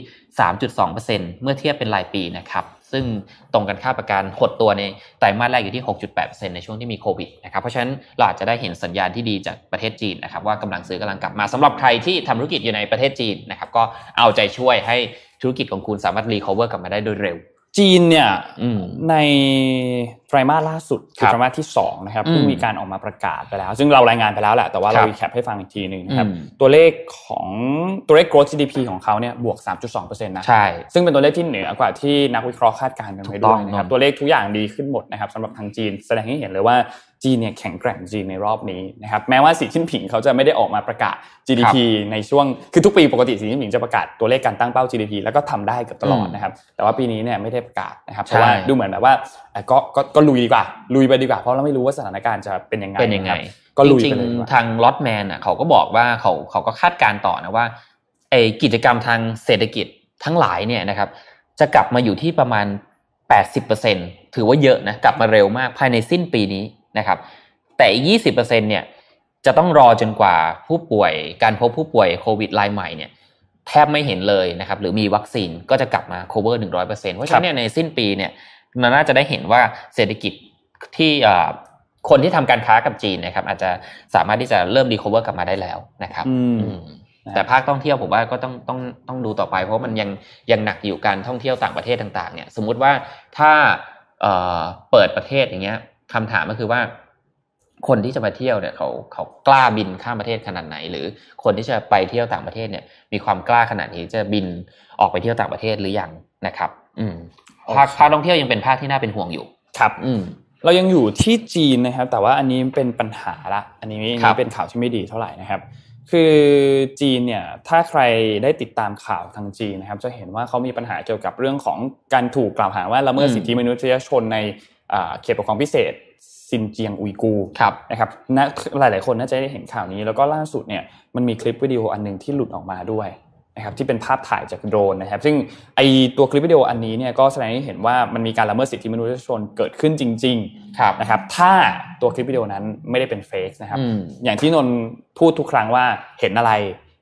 3.2%เมื่อเทียบเป็นรายปีนะครับ ซึ่งตรงกันค่าประการหดตัวในไตรมาสแรกอยู่ที่ 6.8%ในช่วงที่มีโควิดนะครับเพราะฉะนั้นเราอาจจะได้เห็นสัญญาณที่ดีจากประเทศจีนนะครับว่ากำลังซื้อกำลังกลับมาสำหรับใครที่ทำธุรกิจอยู่ในประเทศจีนนะครับก็เอาใจช่วยให้ธุรกิจของคุณสามารถ recover กลับมาได้โดยเร็ว จีนเนี่ยในไตรมาสล่าสุดคือไตรมาสที่2นะครับเพิ่งมีการออกมาประกาศไปแล้ว ซึ่งเรารายงานไปแล้วแหละแต่ว่า recap ให้ฟังอีกทีหนึ่งนะครับตัวเลขของตัวเลข growth GDP ของเขาเนี่ยบวก 3.2%นะใช่ซึ่งเป็นตัวเลขที่เหนือกว่าที่นักวิเคราะห์คาดการณ์กันไว้ด้วยนะครับตัวเลขทุกอย่างดีขึ้นหมดนะครับสำหรับทางจีน แสดงให้เห็นเลยว่าจีนเนี่ยแข็งแกร่งจีนในรอบนี้นะครับแม้ว่าสีจิ้นผิงเขาจะไม่ได้ออกมาประกาศ GDP ในช่วงคือทุกปีปกติสีชิ้นผิงจะประกาศตัวเลขการตั้งเป้า GDP แล้วก็ทำได้เกือบตลอดนะครับแต่ว่าปีนี้เนี่ยไม่ได้ประกาศนะครับเพราะว่าดูเหมือนแบบว่า ก็ก็ก็ลุยดีกว่า ลุยไปดีกว่า เพราะเราไม่รู้ว่าสถานการณ์จะเป็นยังไงเป็นยังไงก็ลุยไปเลยทางลอตแมนอะเขาก็บอกว่าเขาเขาก็คาดการต่อนะว่าไอกิจกรรมทางเศรษฐกิจทั้งหลายเนี่ยนะครับ จะกลับมาอยู่ที่ประมาณ 80%ถือว่าเยอะนะกลับมาเร็วมากภายในสิ้นปีนี้นะครับ แต่อีกยี่สิบเปอร์เซ็นเนี่ยจะต้องรอจนกว่าผู้ป่วยการพบผู้ป่วยโควิดรายใหม่เนี่ยแทบไม่เห็นเลยนะครับหรือมีวัคซีนก็จะกลับมา cover หนึ่งร้อยเปอร์เซ็นต์เพราะฉะนั้นในสิ้นปีเนี่ย มันน่าจะได้เห็นว่าเศรษฐกิจที่คนที่ทำการค้ากับจีนนะครับ อาจจะสามารถที่จะเริ่ม recover กลับมาได้แล้วนะครับแต่ภาคท่องเที่ยวผมว่าก็ต้องต้องต้องดูต่อไป เพราะมันยังยังหนักอยู่การท่องเที่ยวต่างประเทศต่างๆ เนี่ย สมมุติว่าถ้าเปิดประเทศอย่างเงี้ยคำถามก็คือว่า คนที่จะมาเที่ยวเนี่ยเขาเขากล้าบินข้ามประเทศขนาดไหน หรือคนที่จะไปเที่ยวต่างประเทศเนี่ย มีความกล้าขนาดนี้จะบินออกไปเที่ยวต่างประเทศหรือยังนะครับ อืม ภาคภาคท่องเที่ยวยังเป็นภาคที่น่าเป็นห่วงอยู่ ครับ อืมเรายังอยู่ที่จีนนะครับ แต่ว่าอันนี้เป็นปัญหาละอันนี้นี่เป็นข่าวที่ไม่ดีเท่าไหร่นะครับ คือจีนเนี่ยถ้าใครได้ติดตามข่าวทางจีนนะครับ จะเห็นว่าเขามีปัญหาเกี่ยวกับเรื่องของการถูกกล่าวหาว่าละเมิดสิทธิมนุษยชนในเขตปกครองพิเศษซินเจียงอุยกูนะครับนะหลาย ๆ คนน่าจะได้เห็นข่าวนี้ แล้วก็ล่าสุดเนี่ยมันมีคลิปวิดีโออันหนึ่งที่หลุดออกมาด้วย นะครับที่เป็นภาพถ่ายจากโดรนนะครับ ซึ่งไอตัวคลิปวิดีโออันนี้เนี่ยก็แสดงให้เห็นว่ามันมีการละเมิดสิทธิมนุษยชนเกิดขึ้นจริงๆนะครับ ถ้าตัวคลิปวิดีโอนั้นไม่ได้เป็นเฟกนะครับ อย่างที่นนพูดทุกครั้งว่าเห็นอะไร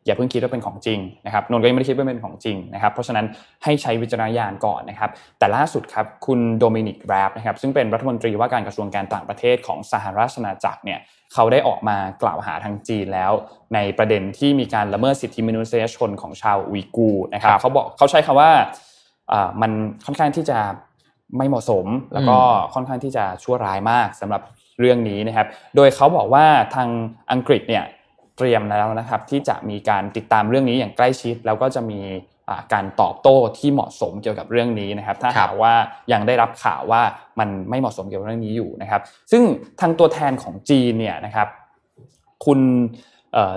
อย่าเพิ่งคิดว่าเป็นของจริงนะครับนนก็ยังไม่ได้คิดว่าเป็นของจริงนะครับ เพราะฉะนั้นให้ใช้วิจารณญาณก่อนนะครับ แต่ล่าสุดครับคุณโดมินิกแรปนะครับซึ่งเป็นรัฐมนตรีว่าการกระทรวงการต่างประเทศของสหราชอาณาจักรเนี่ย เขาได้ออกมากล่าวหาทางจีนแล้ว ในประเด็นที่มีการละเมิดสิทธิมนุษยชนของชาวอุยกูนะครับเขาบอกเขาใช้คำว่ามันค่อนข้างที่จะไม่เหมาะสม แล้วก็ค่อนข้างที่จะชั่วร้ายมากสำหรับเรื่องนี้นะครับ โดยเขาบอกว่าทางอังกฤษเนี่ยเตรียมแล้วนะครับที่จะมีการติดตามเรื่องนี้อย่างใกล้ชิด แล้วก็จะมี การตอบโต้ที่เหมาะสมเกี่ยวกับเรื่องนี้นะครับ ถ้าหากว่ายังได้รับข่าวว่ามันไม่เหมาะสมเกี่ยวกับเรื่องนี้อยู่นะครับ ซึ่งทางตัวแทนของจีนเนี่ยนะครับคุณ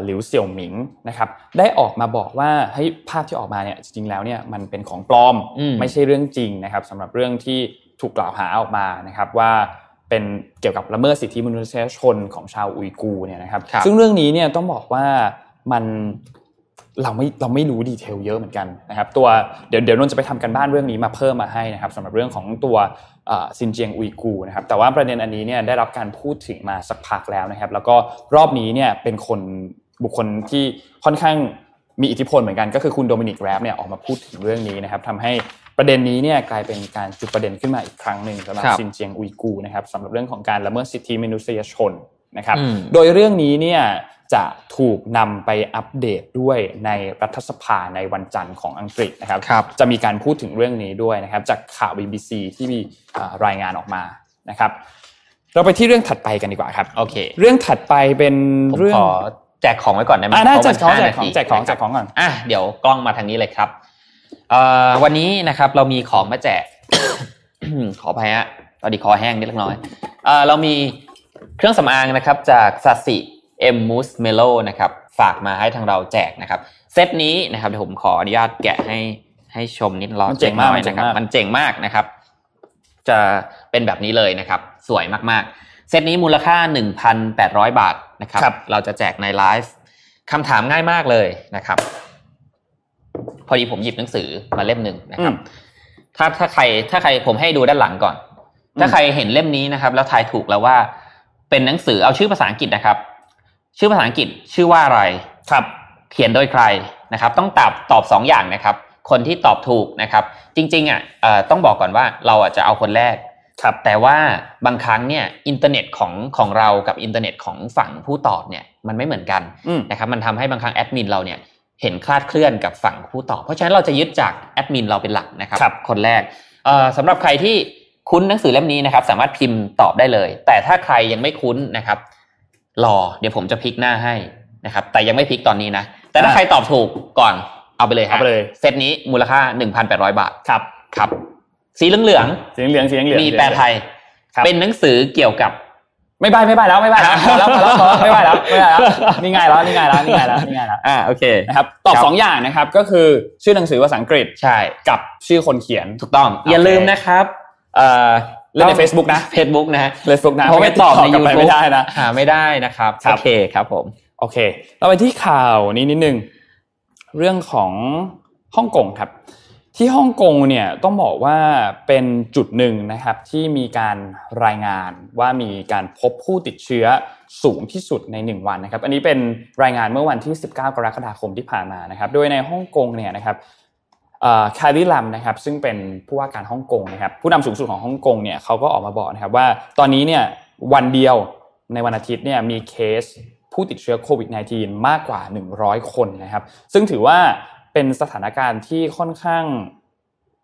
หลิวเสี่ยวหมิงนะครับได้ออกมาบอกว่าให้ภาพที่ออกมาเนี่ยจริงๆแล้วเนี่ยมันเป็นของปลอมไม่ใช่เรื่องจริงนะครับสำหรับเรื่องที่ถูกกล่าวหาออกมานะครับว่าเป็นเกี่ยวกับละเมิดสิทธิมนุษยชนของชาวอุยกูเนี่ยนะครับ ซึ่งเรื่องนี้เนี่ยต้องบอกว่ามัน เราไม่เราไม่รู้ detail เยอะเหมือนกันนะครับตัวเดี๋ยวเดี๋ยวนนจะไปทำการบ้านเรื่องนี้มาเพิ่มมาให้นะครับสำหรับเรื่องของตัวซินเจียงอุยกูนะครับแต่ว่าประเด็นอันนี้เนี่ยได้รับการพูดถึงมาสักพักแล้วนะครับ แล้วก็รอบนี้เนี่ยเป็นคนบุคคลที่ค่อนข้างมีอิทธิพลเหมือนกันก็คือคุณโดมินิกแรปเนี่ยออกมาพูดถึงเรื่องนี้นะครับทำให้ประเด็นนี้เนี่ยกลายเป็นการจุดประเด็นขึ้นมาอีกครั้งหนึ่งสำหรับซินเจียงอุยกูนะครับสำหรับเรื่องของการละเมิดสิทธิมนุษยชนนะครับ โดยเรื่องนี้เนี่ย จะถูกนำไปอัปเดตด้วยในรัฐสภาในวันจันทร์ของอังกฤษนะครับรบจะมีการพูดถึงเรื่องนี้ด้วยนะครับ จากข่าว BBC ที่มีรายงานออกมานะครับ เราไปที่เรื่องถัดไปกันดีกว่าครับโอเค เรื่องถัดไปเป็นเรื่องขอแจกของไว้ก่อนได้ไหมน่าจะแจกของแจกของแจกของแจกของก่อน อะ เดี๋ยวกล้องมาทางนี้เลยครับวันนี้นะครับเรามีของมาแจก ขออภัยฮะตอนดีคอแห้งนิดเล็กน้อยเรามีเครื่องสำอางนะครับ จากซาสิเอ็มมูส เมโลนะครับฝากมาให้ทางเราแจกนะครับ เซตนี้นะครับเดี๋ยวผมขออนุญาตแกะให้ให้ชมนิดรอมันเจ๋งมากนะครับ มันเจ๋งมากนะครับ จะเป็นแบบนี้เลยนะครับ สวยมากๆ เซตนี้มูลค่า 1,800 บาทนะครับรบเราจะแจกในไลฟ์คำถามง่ายมากเลยนะครับ พอดีผมหยิบหนังสือมาเล่มหนึ่งนะครับ ถ้าถ้าใครถ้าใครผมให้ดูด้านหลังก่อน ถ้าใครเห็นเล่มนี้นะครับ แล้วทายถูกแล้วว่าเป็นหนังสือเอาชื่อภาษาอังกฤษนะครับ ชื่อภาษาอังกฤษชื่อว่าอะไรครับ เขียนโดยใครนะครับ ต้องตอบตอบสองอย่างนะครับ คนที่ตอบถูกนะครับ จริงๆอะต้องบอกก่อนว่าเราอะจะเอาคนแรกครับแต่ว่าบางครั้งเนี่ยอินเทอร์เน็ตของของเรากับอินเทอร์เน็ตของฝั่งผู้ตอบเนี่ยมันไม่เหมือนกันนะครับมันทำให้บางครั้งแอดมินเราเนี่ยเห็นคลาดเคลื่อนกับฝั่งผู้ตอบ เพราะฉะนั้นเราจะยึดจากแอดมินเราเป็นหลักนะครับคนแรกสำหรับใครที่คุ้นหนังสือเล่มนี้นะครับ สามารถพิมพ์ตอบได้เลย แต่ถ้าใครยังไม่คุ้นนะครับ รอเดี๋ยวผมจะพลิกหน้าให้นะครับ แต่ยังไม่พลิกตอนนี้นะ แต่ถ้าใครตอบถูกก่อนเอาไปเลยเอาไปเลยเซตนี้มูลค่า 1,800 บาทครับครับ สีเหลืองสีเหลืองสีเหลืองมีแปลไทย เป็นหนังสือเกี่ยวกับ ไม่ใบไม่ใบแล้วไม่ใบแล้วแล้วแล้วไม่ใบแล้วไม่ใบแล้วนี่ง่ายแล้วนี่ง่ายแล้วนี่ง่ายแล้วนี่ง่ายแล้วอ่าโอเคนะครับตอบสองอย่างนะครับ ก็คือชื่อหนังสือภาษาอังกฤษใช่กับชื่อคนเขียนถูกต้อง อย่าลืมนะครับ เอ่อเล่นใน Facebook นะ Facebook นะ Facebook นะเพราะไม่ตอบใน YouTube ไม่ได้นะหาไม่ได้นะครับโอเคครับผมโอเคเราไปที่ข่าวนี้นิดนึงเรื่องของฮ่องกงครับ ที่ฮ่องกงเนี่ยต้องบอกว่าเป็นจุดหนึ่งนะครับที่มีการรายงานว่ามีการพบผู้ติดเชื้อสูงที่สุดใน 1 วันนะครับ อันนี้เป็นรายงานเมื่อวันที่ 19 กรกฎาคมที่ผ่านมานะครับ โดยในฮ่องกงเนี่ยนะครับ คาริลัมนะครับซึ่งเป็นผู้ว่าการฮ่องกงนะครับผู้นำสูงสุดของฮ่องกงเนี่ยเขาก็ออกมาบอกนะครับว่าตอนนี้เนี่ยวันเดียวในวันอาทิตย์เนี่ยมีเคสผู้ติดเชื้อโควิด -19 มากกว่า 100 คนนะครับ ซึ่งถือว่าเป็นสถานการณ์ที่ค่อนข้าง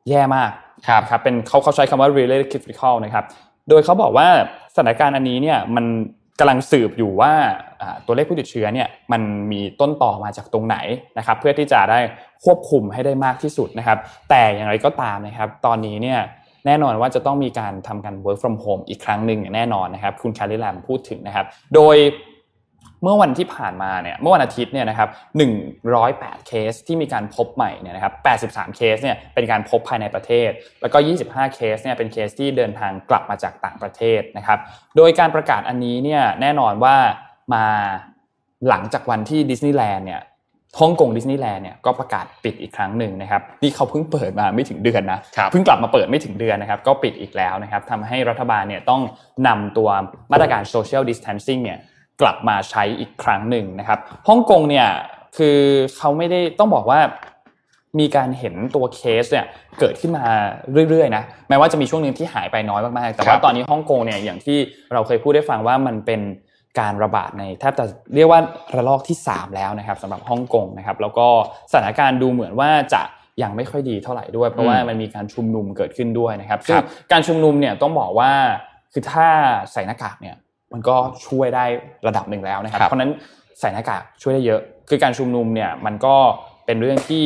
แย่มากครับครับเป็นเขาเขาใช้คำว่า related critical นะครับ โดยเขาบอกว่าสถานการณ์อันนี้เนี่ยมันกำลังสืบอยู่ว่า ตัวเลขผู้ติดเชื้อเนี่ยมันมีต้นต่อมาจากตรงไหนนะครับเพื่อที่จะได้ควบคุมให้ได้มากที่สุดนะครับ แต่อย่างไรก็ตามนะครับ ตอนนี้เนี่ยแน่นอนว่าจะต้องมีการทำการ work from home อีกครั้งหนึ่งอย่างแน่นอนนะครับ คุณแคร์รี่แลมพูดถึงนะครับ โดยเมื่อวันที่ผ่านมาเนี่ยเมื่อวันอาทิตย์เนี่ยนะครับ108 เคสที่มีการพบใหม่เนี่ยนะครับ83 เคสเนี่ยเป็นการพบภายในประเทศ แล้วก็ 25 เคสเนี่ยเป็นเคสที่เดินทางกลับมาจากต่างประเทศนะครับ โดยการประกาศอันนี้เนี่ยแน่นอนว่า มาหลังจากวันที่ดิสนีย์แลนด์เนี่ยฮ่องกงดิสนีย์แลนด์เนี่ยก็ประกาศปิดอีกครั้งหนึ่งนะครับนี่เขาเพิ่งเปิดมาไม่ถึงเดือนนะเพิ่งกลับมาเปิดไม่ถึงเดือนนะครับก็ปิดอีกแล้วนะครับทำให้รัฐบาลเนี่ยต้องนำตัวมาตรการ social distancing เนี่ยกลับมาใช้อีกครั้งหนึ่งนะครับฮ่องกงเนี่ยคือเขาไม่ได้ต้องบอกว่ามีการเห็นตัวเคสเนี่ยเกิดขึ้นมาเรื่อยๆนะแม้ว่าจะมีช่วงหนึ่งที่หายไปน้อยมากๆแต่ว่าตอนนี้ฮ่องกงเนี่ยอย่างที่เราเคยพูดได้ฟังว่ามันเป็น การระบาดในแทบจะเรียกว่าระลอกที่ 3 แล้วนะครับสำหรับฮ่องกงนะครับแล้วก็สถานการณ์ดูเหมือนว่าจะยังไม่ค่อยดีเท่าไหร่ด้วย เพราะว่ามันมีการชุมนุมเกิดขึ้นด้วยนะครับซึ่งการชุมนุมเนี่ยต้องบอกว่าคือถ้าใส่หน้ากากเนี่ยมันก็ช่วยได้ระดับหนึ่งแล้วนะครับ เพราะนั้นใส่หน้ากากช่วยได้เยอะ คือการชุมนุมเนี่ยมันก็เป็นเรื่องที่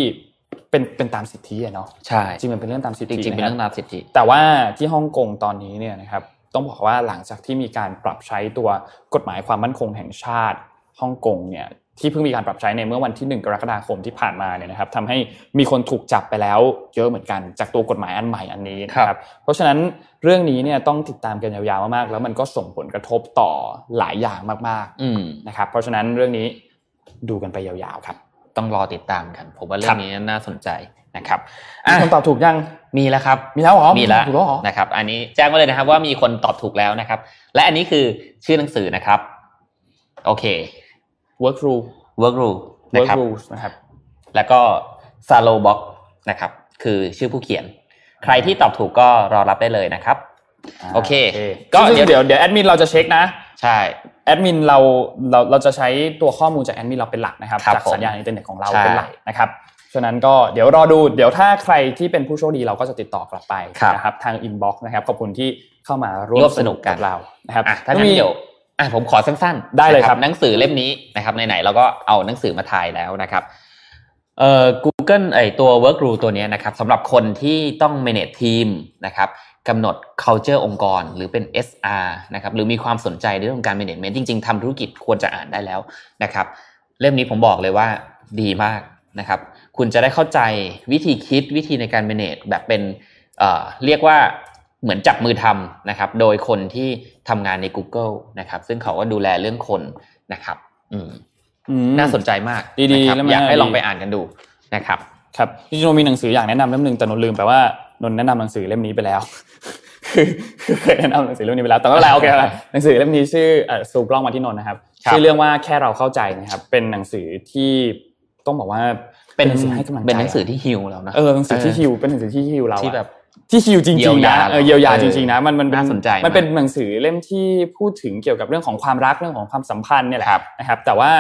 เป็นเป็นตามสิทธิเนาะใช่จริงมันเป็นเรื่องตามสิทธิจริงเป็นเรื่องตามสิทธิ แต่ว่าที่ฮ่องกงตอนนี้เนี่ยนะครับ ต้องบอกว่าหลังจากที่มีการปรับใช้ตัวกฎหมายความมั่นคงแห่งชาติฮ่องกงเนี่ยที่เพิ่งมีการปรับใช้ในเมื่อวันที่ 1 กรกฎาคมที่ผ่านมาเนี่ยนะครับทำให้มีคนถูกจับไปแล้วเยอะเหมือนกันจากตัวกฎหมายอันใหม่อันนี้นะครับเพราะฉะนั้นเรื่องนี้เนี่ยต้องติดตามกันยาวๆมากๆ แล้วมันก็ส่งผลกระทบต่อหลายอย่างมากๆนะครับเพราะฉะนั้นเรื่องนี้ดูกันไปยาวๆครับ ต้องรอติดตามกัน ผมว่าเรื่องนี้น่าสนใจนะครับมีคนตอบถูกยัง มีแล้วครับ มีแล้วหรอมีแล้วนะครับ อันนี้แจ้งมาเลยนะครับ ว่ามีคนตอบถูกแล้วนะครับ และอันนี้คือชื่อหนังสือนะครับ โอเค work rule work rule นะครับนะครับ แล้วก็ s a l o b o x นะครับ คือชื่อผู้เขียน ใครที่ตอบถูกก็รอรับได้เลยนะครับ โอเค ก็เดี๋ยวเดี๋ยวเดี๋ยวแอดมินเราจะเช็คนะ ใช่แอดมินเราเราเราจะใช้ตัวข้อมูลจากแอดมินเราเป็นหลักนะครับจากสัญญาณอินเทอร์เน็ตของเราเป็นหลักนะครับ ฉะนั้นก็เดี๋ยวรอดูเดี๋ยวถ้าใครที่เป็นผู้โชคดีเราก็จะติดต่อกลับไปนะครับทางอินบ็อกซ์นะครับขอบคุณที่เข้ามาร่วมสนุกกับเรานะครับถ้างั้นเดี๋ยวอะผมขอสั้นๆ ได้เลยครับหนังสือเล่มนี้นะครับไหนๆเราก็เอาหนังสือมาถ่ายแล้วนะครับเอ่อ Google ไอตัว Work Rule ตัวนี้นะครับสำหรับคนที่ต้อง manage team นะครับกำหนด culture องค์กร หรือเป็น HR นะครับหรือมีความสนใจเรื่องการ management จริง ๆทำธุรกิจควรจะอ่านได้แล้วนะครับ เล่มนี้ผมบอกเลยว่าดีมากนะครับ คุณจะได้เข้าใจวิธีคิดวิธีในการ manage แบบเป็นเอ่อเรียกว่าเหมือนจับมือทำนะครับ โดยคนที่ทำงานใน Google นะครับ ซึ่งเขาก็ดูแลเรื่องคนนะครับ อืมน่าสนใจมากดีๆแล้วอยากให้ลองไปอ่านกันดูนะครับครับจริงๆมีหนังสืออยากแนะนำเล่มหนึ่งแต่นนลืมไปว่านนแนะนำหนังสือเล่มนี้ไปแล้วคือเคยแนะนำหนังสือเล่มนี้ไปแล้วแต่ก็แล้วโอเคหนังสือเล่มนี้ชื่อสูบกล้องมาที่นนนะครับชื่อเรื่องว่าแค่เราเข้าใจนะครับ เป็นหนังสือที่ต้องบอกว่า เป็นหนังสือให้กำลังใจเป็นหนังสือที่ฮิวแล้วนะเออหนังสือที่ฮิวเป็นหนังสือที่ฮิวเราที่แบบที่ฮิวจริงๆนะเยียวยาจริงๆนะมันมันน่าสนใจมันเป็นหนังสือเล่มที่พูดถึงเกี่ยวกับเรื่องของความรักเรื่องของความสัมพันธ์เนี่ยแหละนะครับ แต่ว่า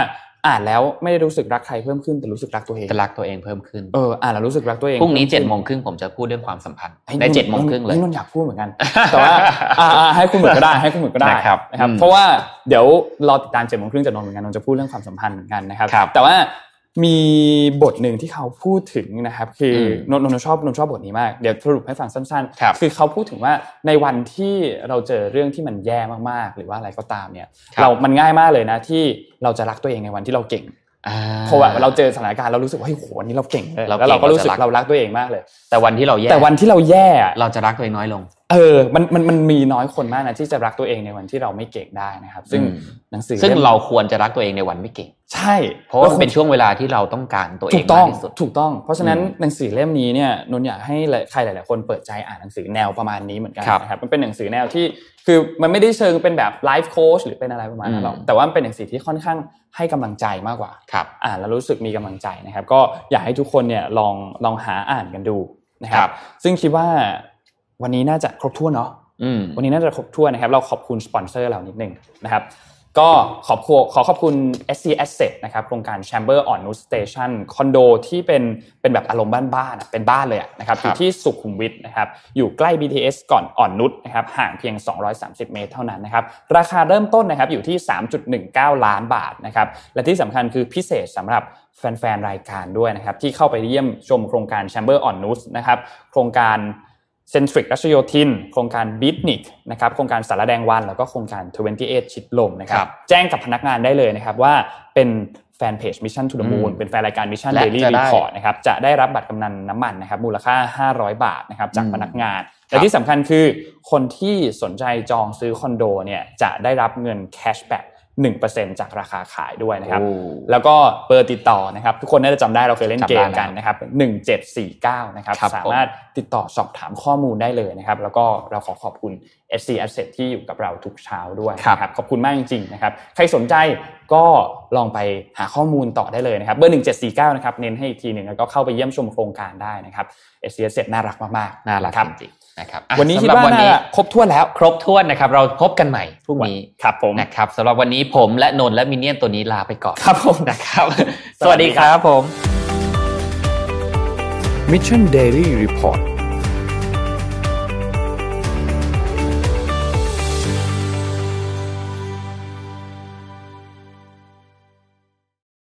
อ่านแล้วไม่ได้รู้สึกรักใครเพิ่มขึ้นแต่รู้สึกรักตัวเองจะรักตัวเองเพิ่มขึ้นเอออ่านแล้วรู้สึกรักตัวเองพรุ่งนี้เจ็ดโมงครึ่งผมจะพูดเรื่องความสัมพันธ์ในเจ็ดโมงครึ่งเลยนี่นนอยากพูดเหมือนกัน แต่ว่าให้คุณเหมือนก็ได้ให้คุณเหมือนก็ได้นะครับเพราะว่าเดี๋ยวรอติดตามเจ็ดโมงครึ่งจะนนเหมือนกันนนจะพูดเรื่องความสัมพันธ์เหมือนกันนะครับแต่ว่า มีบทหนึ่งที่เขาพูดถึงนะครับ คือนนนชอบนนชอบบทนี้มากเดี๋ยวสรุปให้ฟังสั้นๆ คือเขาพูดถึงว่าในวันที่เราเจอเรื่องที่มันแย่มากๆ หรือว่าอะไรก็ตามเนี่ย เรามันง่ายมากเลยนะที่เราจะรักตัวเองในวันที่เราเก่งเพราะว่าเราเจอสถานการณ์เรารู้สึกว่าเฮ้ยโหวันนี้เราเก่งเลยแล้วเราก็รู้สึกเรารักตัวเองมากเลย แต่วันที่เราแย่แต่วันที่เราแย่เราจะรักตัวเองน้อยลง เออมันมันมันมีน้อยคนมากนะที่จะรักตัวเองในวันที่เราไม่เก่งได้นะครับ ซึ่งหนังสือซึ่งเราควรจะรักตัวเองในวันไม่เก่ง ใช่ เพราะว่าเป็นช่วงเวลาที่เราต้องการตัวเองมากที่สุดถูกต้อง เพราะฉะนั้นหนังสือเล่มนี้เนี่ยนนอยากให้ใครหลาย ๆ คนเปิดใจอ่านหนังสือแนวประมาณนี้เหมือนกันนะครับมันเป็นหนังสือแนวที่คือมันไม่ได้เชิงเป็นแบบไลฟ์โค้ชหรือเป็นอะไรประมาณนั้นหรอกแต่ว่าเป็นหนังสือที่ค่อนข้างให้กำลังใจมากกว่าครับอ่านแล้วรู้สึกมีกำลังใจนะครับ ก็อยากให้ทุกคนเนี่ยลองลองหาอ่านกันดูนะครับ ซึ่งคิดว่าวันนี้น่าจะครบถ้วนเนาะวันนี้น่าจะครบถ้วนนะครับ เราขอบคุณสปอนเซอร์เรานิดนึงนะครับ ก็ขอบขอขอบคุณ SC Asset นะครับโครงการ Chamber on Nude Station คอนโดที่เป็นเป็นแบบอารมณ์บ้านๆเป็นบ้านเลยนะครับอยู่ที่สุขุมวิทนะครับอยู่ใกล้ BTS ก่อนอ่อนนุชนะครับห่างเพียง 230 เมตรเท่านั้นนะครับราคาเริ่มต้นนะครับอยู่ที่ 3.19 ล้านบาทนะครับและที่สำคัญคือพิเศษสำหรับแฟนๆรายการด้วยนะครับที่เข้าไปเยี่ยมชมโครงการ Chamber on Nude นะครับโครงการ เซนทริกรัชโยธิน โครงการบิทนิกนะครับโครงการสารแดงวัน แล้วก็โครงการ 28 ชิดลมนะครับแจ้งกับพนักงานได้เลยนะครับว่าเป็นแฟนเพจ Mission to the Moon เป็นแฟนรายการ Mission Daily Report นะครับจะได้รับบัตรกำนันน้ำมันนะครับมูลค่า 500 บาทนะครับจากพนักงานและที่สำคัญคือคนที่สนใจจองซื้อคอนโดเนี่ยจะได้รับเงินแคชแบ็ก 1%จากราคาขายด้วยนะครับ แล้วก็เบอร์ติดต่อนะครับ ทุกคนน่าจะจำได้เราเคยเล่นเกมกันนะครับ1749นะครับสามารถติดต่อสอบถามข้อมูลได้เลยนะครับ แล้วก็เราขอขอบคุณ SC Asset ที่อยู่กับเราทุกเช้าด้วยนะครับขอบคุณมากจริงๆนะครับใครสนใจก็ลองไปหาข้อมูลต่อได้เลยนะครับ เบอร์ 1749นะครับเน้นให้อีกทีหนึ่งแล้วก็เข้าไปเยี่ยมชมโครงการได้นะครับ SC Asset น่ารักมากๆน่ารักจริง นะครับวันนี้คิดว่าวันนี้ครบถ้วนแล้ว ครบถ้วนนะครับ เราพบกันใหม่พรุ่งนี้ครับผมนะครับสำหรับวันนี้ผมและนนและมินเนี่ยนตัวนี้ลาไปก่อนครับผมนะครับ สวัสดีครับผม Mission Daily Report